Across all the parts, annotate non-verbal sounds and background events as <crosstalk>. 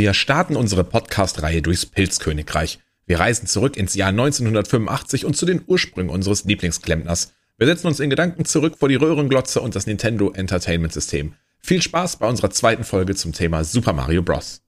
Wir starten unsere Podcast-Reihe durchs Pilzkönigreich. Wir reisen zurück ins Jahr 1985 und zu den Ursprüngen unseres Lieblingsklempners. Wir setzen uns in Gedanken zurück vor die Röhrenglotze und das Nintendo Entertainment System. Viel Spaß bei unserer zweiten Folge zum Thema Super Mario Bros.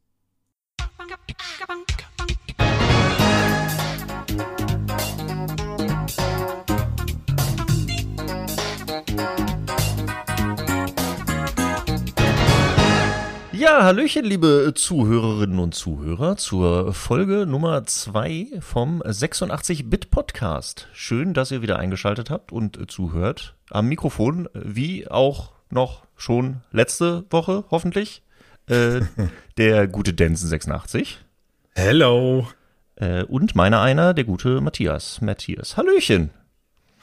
Ja, Hallöchen, liebe Zuhörerinnen und Zuhörer, zur Folge Nummer 2 vom 86-Bit-Podcast. Schön, dass ihr wieder eingeschaltet habt und zuhört. Am Mikrofon, wie auch noch schon letzte Woche, hoffentlich, äh, <laughs> der gute Densen 86. Hello. Äh, und meiner einer, der gute Matthias. Matthias. Hallöchen.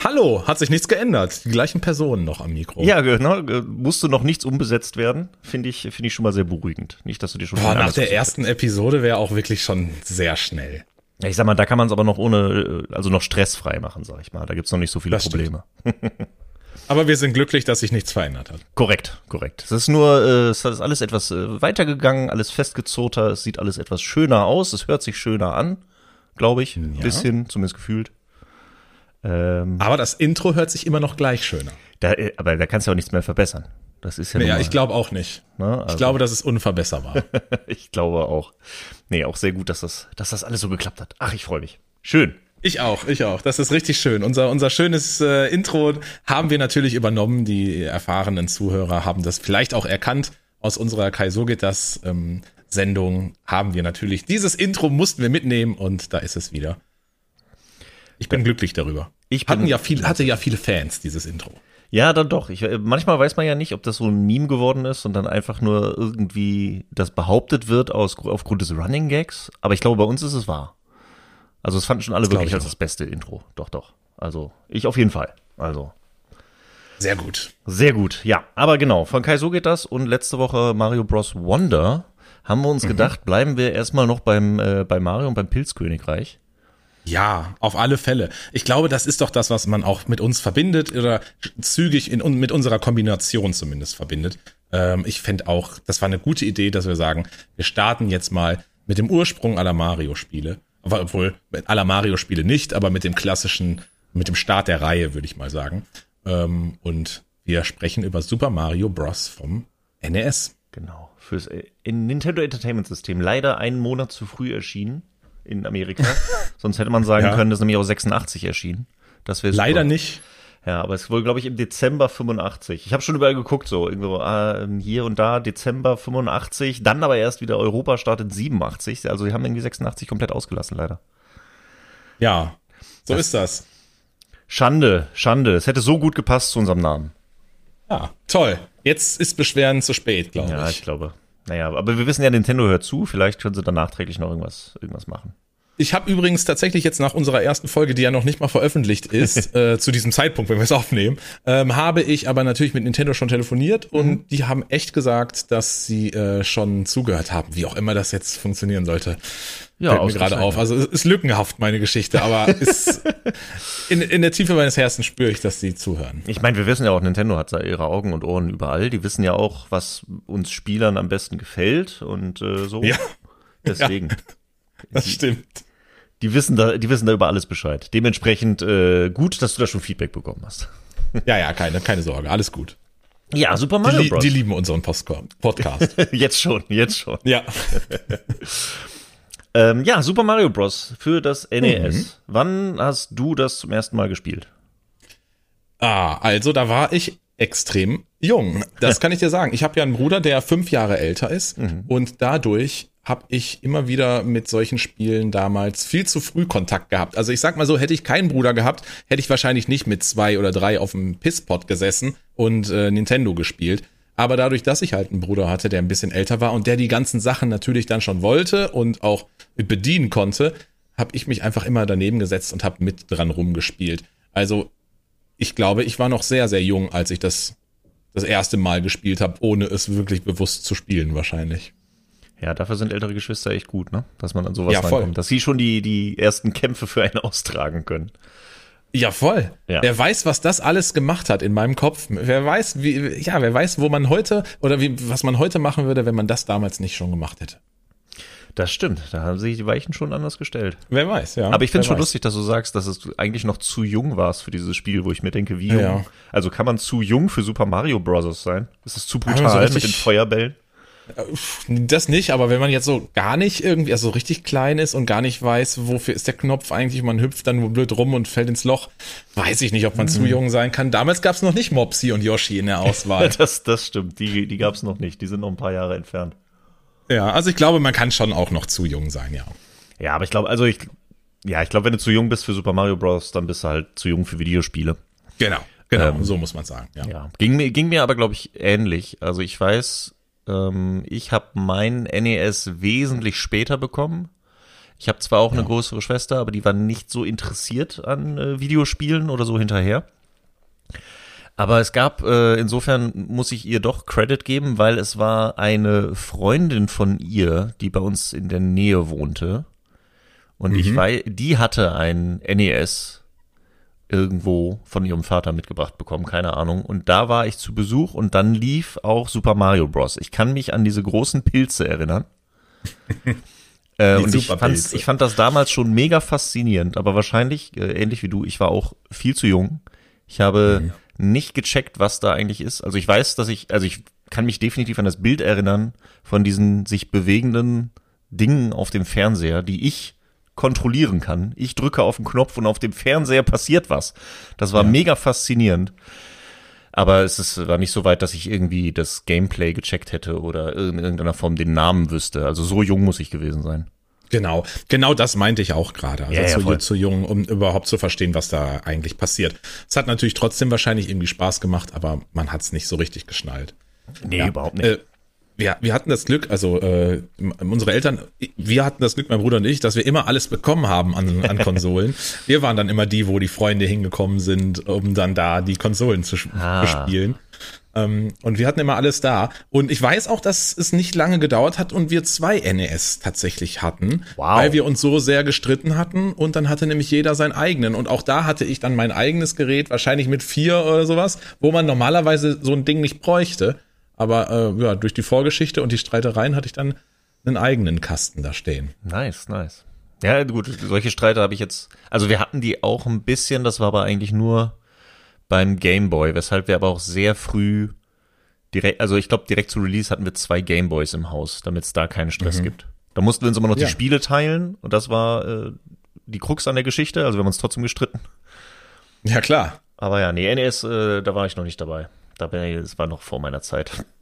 Hallo, hat sich nichts geändert. Die gleichen Personen noch am Mikro. Ja, genau. Musste noch nichts umbesetzt werden. Finde ich, finde ich schon mal sehr beruhigend. Nicht, dass du dir schon. Boah, nach der ersten Episode wäre auch wirklich schon sehr schnell. Ja, ich sag mal, da kann man es aber noch ohne, also noch stressfrei machen, sag ich mal. Da gibt's noch nicht so viele Das Probleme. <laughs> Aber wir sind glücklich, dass sich nichts verändert hat. Korrekt, korrekt. Es ist nur, äh, es ist alles etwas äh, weitergegangen, alles festgezoter, es sieht alles etwas schöner aus, es hört sich schöner an, glaube ich. Ein Ja. bisschen, zumindest gefühlt. Ähm, Aber das Intro hört sich immer noch gleich schöner. da, äh, aber da kannst du auch nichts mehr verbessern. Das ist ja, nun Ja, mal- ich glaube auch nicht. ne, Ich also- glaube, das ist unverbesserbar. <laughs> ich glaube auch. Nee, auch sehr gut, dass das, dass das alles so geklappt hat. Ach, ich freue mich. Schön. Ich auch, ich auch. Das ist richtig schön. Unser, unser schönes äh, Intro haben wir natürlich übernommen. Die erfahrenen Zuhörer haben das vielleicht auch erkannt. Aus unserer Kai so geht das ähm, Sendung haben wir natürlich. Dieses Intro mussten wir mitnehmen und da ist es wieder. Ich bin glücklich darüber. Ich Hatten ja viel, hatte ja viele Fans, dieses Intro. Ja, dann doch. Ich, äh, manchmal weiß man ja nicht, ob das so ein Meme geworden ist und dann einfach nur irgendwie das behauptet wird aus, aufgrund des Running Gags. Aber ich glaube, bei uns ist es wahr. Also es fanden schon alle Das wirklich ich als auch. das beste Intro. Doch, doch. Also ich auf jeden Fall. Also Sehr gut. sehr gut. Ja, aber genau. Von Kai so geht das und letzte Woche Mario Bros. Wonder haben wir uns gedacht, bleiben wir erstmal noch beim äh, bei Mario und beim Pilzkönigreich. Ja, auf alle Fälle. Ich glaube, das ist doch das, was man auch mit uns verbindet oder zügig in, mit unserer Kombination zumindest verbindet. Ähm, ich fände auch, das war eine gute Idee, dass wir sagen, wir starten jetzt mal mit dem Ursprung aller Mario-Spiele. Obwohl, aller Mario-Spiele nicht, aber mit dem klassischen, mit dem Start der Reihe, würde ich mal sagen. Ähm, und wir sprechen über Super Mario Bros. vom NES. Genau. Fürs äh, in Nintendo Entertainment System leider einen Monat zu früh erschienen in Amerika. <laughs> Sonst hätte man sagen Ja. können, das ist nämlich auch 86 erschienen. Das Leider nicht. Ja, aber es ist wohl, glaube ich, im Dezember 85. Ich habe schon überall geguckt, so irgendwo äh, hier und da Dezember 85, dann aber erst wieder Europa startet 87. Also sie haben irgendwie 86 komplett ausgelassen, leider. Ja, so ist das. Schande, Schande. Es hätte so gut gepasst zu unserem Namen. Ja, toll. Jetzt ist Beschweren zu spät, glaube Ja, ich. ich glaube. Naja, aber wir wissen ja, Nintendo hört zu. Vielleicht können sie dann nachträglich noch irgendwas, irgendwas machen. Ich habe übrigens tatsächlich jetzt nach unserer ersten Folge, die ja noch nicht mal veröffentlicht ist, <laughs> äh, zu diesem Zeitpunkt, wenn wir es aufnehmen, ähm, habe ich aber natürlich mit Nintendo schon telefoniert und Mhm. die haben echt gesagt, dass sie äh, schon zugehört haben, wie auch immer das jetzt funktionieren sollte. Ja, Fällt mir gerade auf. Also es ist lückenhaft, meine Geschichte, aber <laughs> ist, in, in der Tiefe meines Herzens spüre ich, dass sie zuhören. Ich meine, wir wissen ja auch, Nintendo hat da ihre Augen und Ohren überall. Die wissen ja auch, was uns Spielern am besten gefällt und äh, so. Ja, Deswegen. <laughs> das stimmt. Die wissen da, die wissen da über alles Bescheid. Dementsprechend äh, gut, dass du da schon Feedback bekommen hast. <laughs> Ja, ja, keine, keine Sorge, alles gut. Ja, Super Die, Mario li- Bros. die lieben unseren Podcast. <laughs> jetzt schon, jetzt schon. ja. <laughs> Ähm, ja, Super Mario Bros. für das NES. Mhm. Wann hast du das zum ersten Mal gespielt? Ah, also da war ich extrem jung. Das kann ich dir sagen. Ich habe ja einen Bruder, der fünf Jahre älter ist und dadurch habe ich immer wieder mit solchen Spielen damals viel zu früh Kontakt gehabt. Also ich sag mal so, hätte ich keinen Bruder gehabt, hätte ich wahrscheinlich nicht mit zwei oder drei auf dem Pisspot gesessen und äh, Nintendo gespielt. Aber dadurch, dass ich halt einen Bruder hatte, der ein bisschen älter war und der die ganzen Sachen natürlich dann schon wollte und auch bedienen konnte, habe ich mich einfach immer daneben gesetzt und habe mit dran rumgespielt. Also ich glaube, ich war noch sehr, sehr jung, als ich das das erste Mal gespielt habe, ohne es wirklich bewusst zu spielen, wahrscheinlich. Ja, dafür sind ältere Geschwister echt gut, ne? Dass man an sowas Ja, voll. rankommt. Dass sie schon die, die ersten Kämpfe für einen <laughs> austragen können. Ja, voll. Ja. Wer weiß, was das alles gemacht hat in meinem Kopf. Wer weiß, wie, ja, wer weiß, wo man heute oder wie, was man heute machen würde, wenn man das damals nicht schon gemacht hätte. Das stimmt, da haben sich die Weichen schon anders gestellt. Wer weiß, ja. Aber ich finde wer schon weiß. lustig, dass du sagst, dass es eigentlich noch zu jung warst für dieses Spiel, wo ich mir denke, wie jung. Ja. Also kann man zu jung für Super Mario Bros. sein? Ist es zu brutal so mit den Feuerbällen? Das nicht, aber wenn man jetzt so gar nicht irgendwie, also so richtig klein ist und gar nicht weiß, wofür ist der Knopf eigentlich, man hüpft dann nur blöd rum und fällt ins Loch, weiß ich nicht, ob man Mhm. zu jung sein kann. Damals gab es noch nicht Mopsy und Yoshi in der Auswahl. <laughs> Das, das stimmt, die, die gab es noch nicht. Die sind noch ein paar Jahre entfernt. ja, also ich glaube, man kann schon auch noch zu jung sein, ja. Ja, aber ich glaube, also ich, ja, ich glaube, wenn du zu jung bist für Super Mario Bros., dann bist du halt zu jung für Videospiele. Genau, genau, Ähm, so muss man sagen, ja. Ja, ging mir, ging mir aber, glaube ich, ähnlich. Also ich weiß, ähm, ich habe mein NES wesentlich später bekommen. Ich habe zwar auch eine größere Schwester, aber die war nicht so interessiert an äh, Videospielen oder so hinterher. Aber es gab, äh, insofern muss ich ihr doch Credit geben, weil es war eine Freundin von ihr, die bei uns in der Nähe wohnte. Und ich weiß, die hatte ein NES irgendwo von ihrem Vater mitgebracht bekommen, keine Ahnung. Und da war ich zu Besuch und dann lief auch Super Mario Bros. Ich kann mich an diese großen Pilze erinnern. <laughs> äh, und ich, ich fand das damals schon mega faszinierend, aber wahrscheinlich, äh, ähnlich wie du, ich war auch viel zu jung. Ich habe nicht gecheckt, was da eigentlich ist. Also ich weiß, dass ich, also ich kann mich definitiv an das Bild erinnern von diesen sich bewegenden Dingen auf dem Fernseher, die ich kontrollieren kann. Ich drücke auf den Knopf und auf dem Fernseher passiert was. Das war mega faszinierend. Aber es ist, war nicht so weit, dass ich irgendwie das Gameplay gecheckt hätte oder in irgendeiner Form den Namen wüsste. Also so jung muss ich gewesen sein. Genau, genau das meinte ich auch gerade. Also Ja, ja, zu, zu jung, um überhaupt zu verstehen, was da eigentlich passiert. Es hat natürlich trotzdem wahrscheinlich irgendwie Spaß gemacht, aber man hat es nicht so richtig geschnallt. Nee, Ja. überhaupt nicht. Äh, wir, wir hatten das Glück, also äh, unsere Eltern, wir hatten das Glück, mein Bruder und ich, dass wir immer alles bekommen haben an, an <laughs> Konsolen. wir waren dann immer die, wo die Freunde hingekommen sind, um dann da die Konsolen zu Ah. bespielen. Ähm, und wir hatten immer alles da. Und ich weiß auch, dass es nicht lange gedauert hat und wir zwei NES tatsächlich hatten, Wow. weil wir uns so sehr gestritten hatten. Und dann hatte nämlich jeder seinen eigenen. Und auch da hatte ich dann mein eigenes Gerät, wahrscheinlich mit vier oder sowas, wo man normalerweise so ein Ding nicht bräuchte. Aber äh, ja, durch die Vorgeschichte und die Streitereien hatte ich dann einen eigenen Kasten da stehen. Nice, nice. Ja, gut, solche Streite habe ich jetzt. Also wir hatten die auch ein bisschen, das war aber eigentlich nur beim Gameboy, weshalb wir aber auch sehr früh direkt, also ich glaube direkt zu Release hatten wir zwei Gameboys im Haus, damit es da keinen Stress gibt. Da mussten wir uns immer noch Ja. die Spiele teilen und das war äh, die Krux an der Geschichte, also wir haben uns trotzdem gestritten. Ja, klar. Aber ja, nee, NES, äh, da war ich noch nicht dabei. Da bin ich, das war noch vor meiner Zeit. <laughs>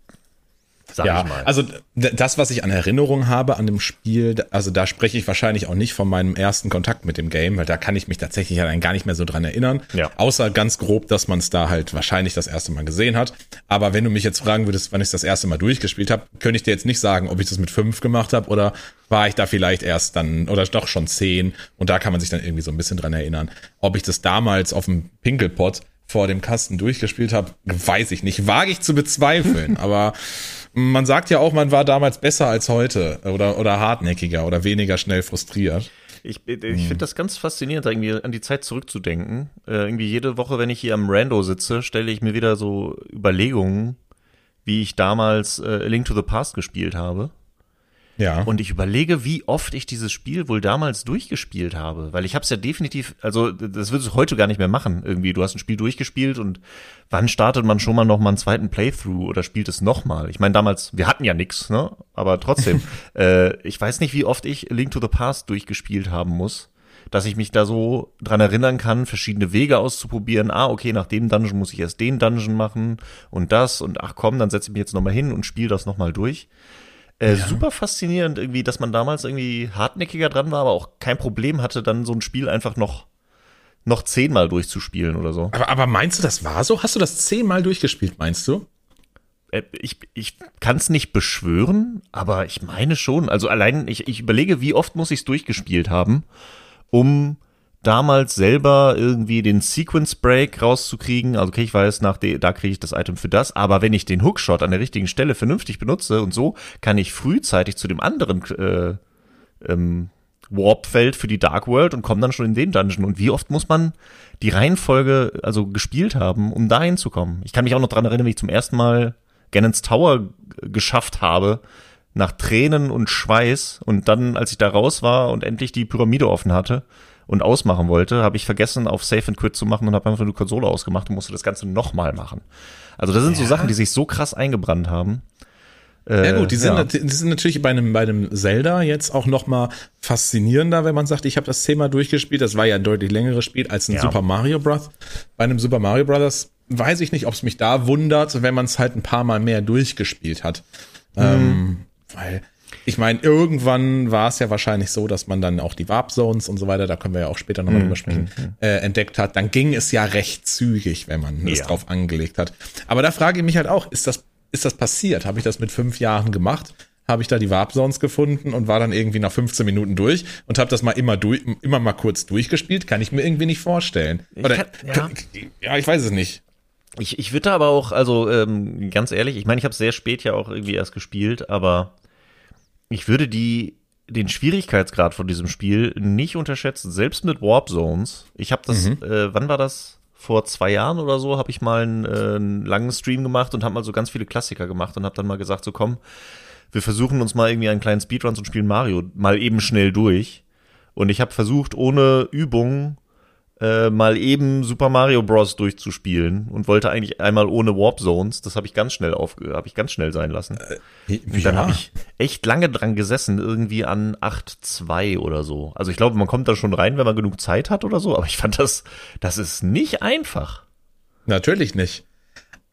Sag ja, ich mal. also das, was ich an Erinnerung habe an dem Spiel, also da spreche ich wahrscheinlich auch nicht von meinem ersten Kontakt mit dem Game, weil da kann ich mich tatsächlich an gar nicht mehr so dran erinnern. Ja. Außer ganz grob, dass man es da halt wahrscheinlich das erste Mal gesehen hat. Aber wenn du mich jetzt fragen würdest, wann ich das erste Mal durchgespielt habe, könnte ich dir jetzt nicht sagen, ob ich das mit fünf gemacht habe oder war ich da vielleicht erst dann oder doch schon zehn. Und da kann man sich dann irgendwie so ein bisschen dran erinnern. Ob ich das damals auf dem Pinkelpot vor dem Kasten durchgespielt habe, weiß ich nicht. Wage ich zu bezweifeln, <laughs> aber man sagt ja auch, man war damals besser als heute oder, oder hartnäckiger oder weniger schnell frustriert. Ich, ich finde das ganz faszinierend, irgendwie an die Zeit zurückzudenken. Äh, irgendwie jede Woche, wenn ich hier am Rando sitze, stelle ich mir wieder so Überlegungen, wie ich damals äh, Link to the Past gespielt habe. Ja. Und ich überlege, wie oft ich dieses Spiel wohl damals durchgespielt habe. Weil ich habe es ja definitiv, also das würdest du heute gar nicht mehr machen. Irgendwie, du hast ein Spiel durchgespielt und wann startet man schon mal noch mal einen zweiten Playthrough oder spielt es noch mal? Ich meine, damals, wir hatten ja nix, ne? Aber trotzdem, <laughs> äh, ich weiß nicht, wie oft ich Link to the Past durchgespielt haben muss, dass ich mich da so dran erinnern kann, verschiedene Wege auszuprobieren. Ah, okay, nach dem Dungeon muss ich erst den Dungeon machen und das und ach komm, dann setze ich mich jetzt noch mal hin und spiele das noch mal durch. Äh, Super faszinierend irgendwie, dass man damals irgendwie hartnäckiger dran war, aber auch kein Problem hatte, dann so ein Spiel einfach noch, noch zehnmal durchzuspielen oder so. aber, aber meinst du, das war so? Hast du das zehnmal durchgespielt, meinst du? Äh, ich ich kann es nicht beschwören, aber ich meine schon. Also allein, ich, ich überlege, wie oft muss ich es durchgespielt haben, um damals selber irgendwie den Sequence Break rauszukriegen. Also okay, ich weiß, nach de, da kriege ich das Item für das, aber wenn ich den Hookshot an der richtigen Stelle vernünftig benutze und so, kann ich frühzeitig zu dem anderen äh, ähm, Warp-Feld für die Dark World und komme dann schon in den Dungeon. Und wie oft muss man die Reihenfolge also gespielt haben, um da hinzukommen? Ich kann mich auch noch dran erinnern, wie ich zum ersten Mal Ganons Tower geschafft habe, nach Tränen und Schweiß. Und dann, als ich da raus war und endlich die Pyramide offen hatte und ausmachen wollte, habe ich vergessen, auf Save and Quit zu machen und habe einfach nur die Konsole ausgemacht und musste das Ganze nochmal machen. Also das sind ja. so Sachen, die sich so krass eingebrannt haben. Äh, ja gut, die sind, ja. die sind natürlich bei einem, bei einem Zelda jetzt auch noch mal faszinierender, wenn man sagt, ich habe das Thema durchgespielt. Das war ja ein deutlich längeres Spiel als ein ja. Super Mario Bros. Bei einem Super Mario Bros. weiß ich nicht, ob es mich da wundert, wenn man es halt ein paar Mal mehr durchgespielt hat. Mhm. Ähm, weil ich meine, irgendwann war es ja wahrscheinlich so, dass man dann auch die Warp Zones und so weiter, da können wir ja auch später nochmal drüber sprechen, mhm. äh, entdeckt hat. Dann ging es ja recht zügig, wenn man ja. es drauf angelegt hat. Aber da frage ich mich halt auch, ist das ist das passiert? Habe ich das mit fünf Jahren gemacht? Habe ich da die Warp Zones gefunden und war dann irgendwie nach 15 Minuten durch und habe das mal immer durch, immer mal kurz durchgespielt? Kann ich mir irgendwie nicht vorstellen. Oder, kann, ja. ja, ich weiß es nicht. Ich, ich würde da aber auch, also ähm, ganz ehrlich, ich meine, ich habe sehr spät ja auch irgendwie erst gespielt, aber ich würde die den Schwierigkeitsgrad von diesem Spiel nicht unterschätzen, selbst mit Warp Zones. Ich habe das, mhm. äh, wann war das? vor zwei Jahren oder so habe ich mal einen, äh, einen, langen Stream gemacht und habe mal so ganz viele Klassiker gemacht und habe dann mal gesagt, so komm, wir versuchen uns mal irgendwie einen kleinen Speedrun und spielen Mario mal eben schnell durch. Und ich habe versucht, ohne Übung äh, mal eben Super Mario Bros. durchzuspielen und wollte eigentlich einmal ohne Warp Zones. Das habe ich ganz schnell auf, habe ich ganz schnell sein lassen. Äh, und dann ja. habe ich echt lange dran gesessen, irgendwie an 8.2 oder so. Also ich glaube, man kommt da schon rein, wenn man genug Zeit hat oder so, aber ich fand das, das ist nicht einfach. Natürlich nicht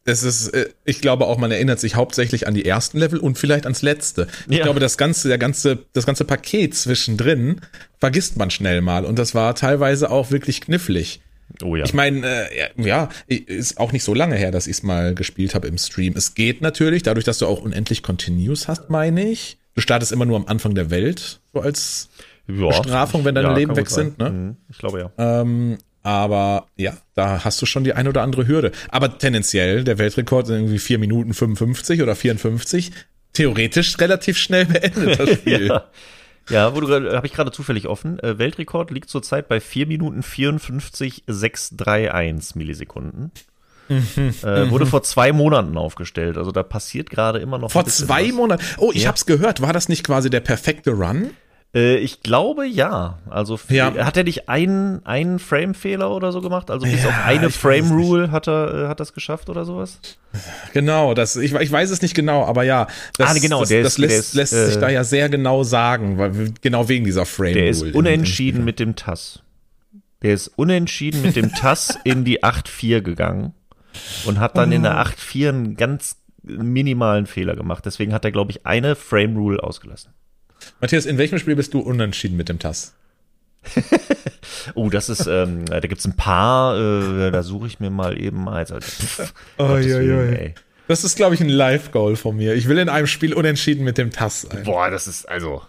es ist, äh, ich glaube auch, man erinnert sich hauptsächlich an die ersten Level und vielleicht ans letzte. Ich ja. glaube, das ganze, der ganze, das ganze Paket zwischendrin vergisst man schnell mal und das war teilweise auch wirklich knifflig. Oh ja. Ich meine, äh, ja, ist auch nicht so lange her, dass ich es mal gespielt habe im Stream. Es geht natürlich, dadurch, dass du auch unendlich Continues hast, meine ich. Du startest immer nur am Anfang der Welt, so als ja, Bestrafung, wenn deine ja, Leben weg sind. Ne? Mhm, ich glaube ja. Ähm, aber ja, da hast du schon die ein oder andere Hürde. Aber tendenziell, der Weltrekord sind irgendwie 4 Minuten 55 oder 54. Theoretisch relativ schnell beendet das <laughs> Spiel. ja. Ja, wo du habe ich gerade zufällig offen. Äh, Weltrekord liegt zurzeit bei 4 Minuten 54 631 Millisekunden. Mhm, äh, wurde mhm. vor zwei Monaten aufgestellt. Also da passiert gerade immer noch. Vor zwei was. Monaten. Oh, ich ja. hab's gehört. War das nicht quasi der perfekte Run? Äh, ich glaube ja. Also ja. hat er nicht einen, einen Frame-Fehler oder so gemacht? Also bis ja, auf eine Frame-Rule hat er äh, hat das geschafft oder sowas? Genau, das ich, ich weiß es nicht genau, aber ja, das, ah, genau, das, das ist, lässt, ist, lässt äh, sich da ja sehr genau sagen, weil, genau wegen dieser Frame-Rule. Der ist unentschieden mit dem TAS. Der ist unentschieden mit dem TAS in die 8-4 gegangen und hat dann oh. in der 8-4 einen ganz minimalen Fehler gemacht. Deswegen hat er, glaube ich, eine Frame-Rule ausgelassen. Matthias, in welchem Spiel bist du unentschieden mit dem TAS? <laughs> oh, das ist, ähm, da gibt's ein paar, äh, da suche ich mir mal eben mal. Also, pff, <laughs> oh. Das ist, glaube ich, ein Live-Goal von mir. Ich will in einem Spiel unentschieden mit dem TAS sein. Boah, das ist, also.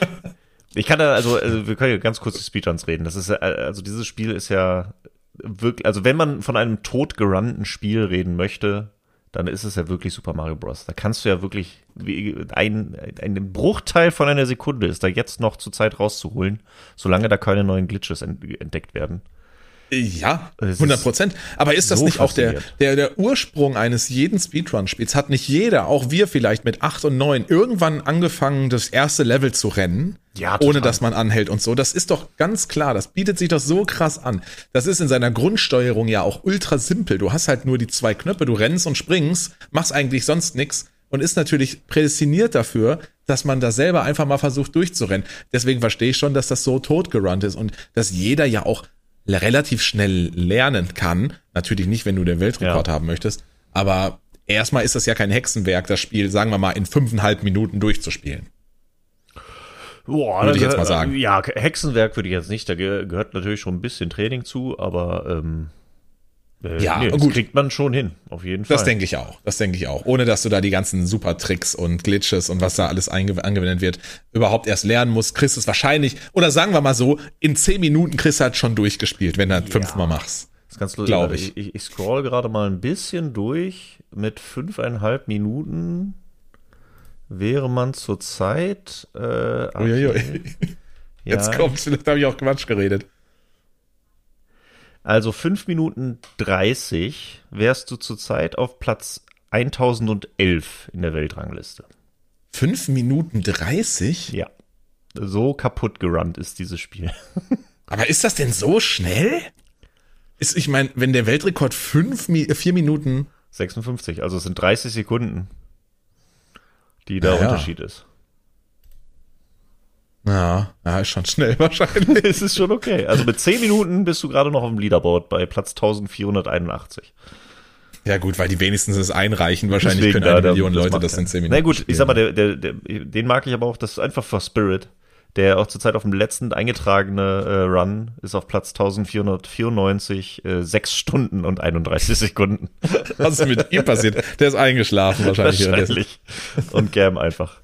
<laughs> ich kann da, also, also, wir können ja ganz kurz die Speedruns reden. Das ist, äh, also dieses Spiel ist ja wirklich, also wenn man von einem totgerannten Spiel reden möchte, dann ist es ja wirklich Super Mario Bros. Da kannst du ja wirklich ein, Bruchteil von einer Sekunde ist da jetzt noch zur Zeit rauszuholen, solange da keine neuen Glitches entdeckt werden. Ja, 100 Prozent. Aber ist das so nicht auch der, der, der Ursprung eines jeden Speedrun-Spiels? Hat nicht jeder, auch wir vielleicht mit acht und neun, irgendwann angefangen, das erste Level zu rennen? Ja, total. ohne dass man anhält und so. Das ist doch ganz klar. Das bietet sich doch so krass an. Das ist in seiner Grundsteuerung ja auch ultra simpel. Du hast halt nur die zwei Knöpfe, du rennst und springst, machst eigentlich sonst nichts und ist natürlich prädestiniert dafür, dass man da selber einfach mal versucht durchzurennen. Deswegen verstehe ich schon, dass das so totgerannt ist und dass jeder ja auch relativ schnell lernen kann. Natürlich nicht, wenn du den Weltrekord ja. haben möchtest, aber erstmal ist das ja kein Hexenwerk, das Spiel, sagen wir mal, in fünfeinhalb Minuten durchzuspielen. Boah, würde ich jetzt mal sagen. Ja, Hexenwerk würde ich jetzt nicht. Da gehört natürlich schon ein bisschen Training zu, aber ähm, äh, ja, nee, das gut. kriegt man schon hin, auf jeden Fall. Das denke ich auch. Das denke ich auch. Ohne dass du da die ganzen super Tricks und Glitches und was da alles angewendet wird, überhaupt erst lernen musst, kriegst du es wahrscheinlich, oder sagen wir mal so, in zehn Minuten kriegst du halt schon durchgespielt, wenn du ja. fünfmal machst. Das kannst du, glaube ich. ich. Ich scroll gerade mal ein bisschen durch. Mit fünfeinhalb Minuten wäre man zurzeit. Äh, okay. Jetzt ja. kommt's, vielleicht habe ich auch Quatsch geredet. Also 5 Minuten 30 wärst du zurzeit auf Platz 1011 in der Weltrangliste. 5 Minuten 30? Ja. So kaputt gerannt ist dieses Spiel. <laughs> Aber ist das denn so schnell? Ist, ich meine, wenn der Weltrekord 5, 4 Minuten 56, also es sind 30 Sekunden, die der Ja, ja. Unterschied ist. Ja, ja, ist schon schnell <laughs> wahrscheinlich. Es ist schon okay. Also mit 10 Minuten bist du gerade noch auf dem Leaderboard bei Platz 1481. Ja gut, weil die wenigstens es einreichen. Wahrscheinlich Deswegen, können eine da- Million Leute macht das in 10 Sinn. Minuten Na gut, ich spielen. sag mal, der, der, der, den mag ich aber auch, das ist einfach for Spirit. Der auch zurzeit auf dem letzten eingetragene äh, Run ist auf Platz 1494, äh, 6 Stunden und 31 <laughs> Sekunden. Was ist mit ihm passiert? Der ist eingeschlafen wahrscheinlich. Wahrscheinlich. Und Gam einfach.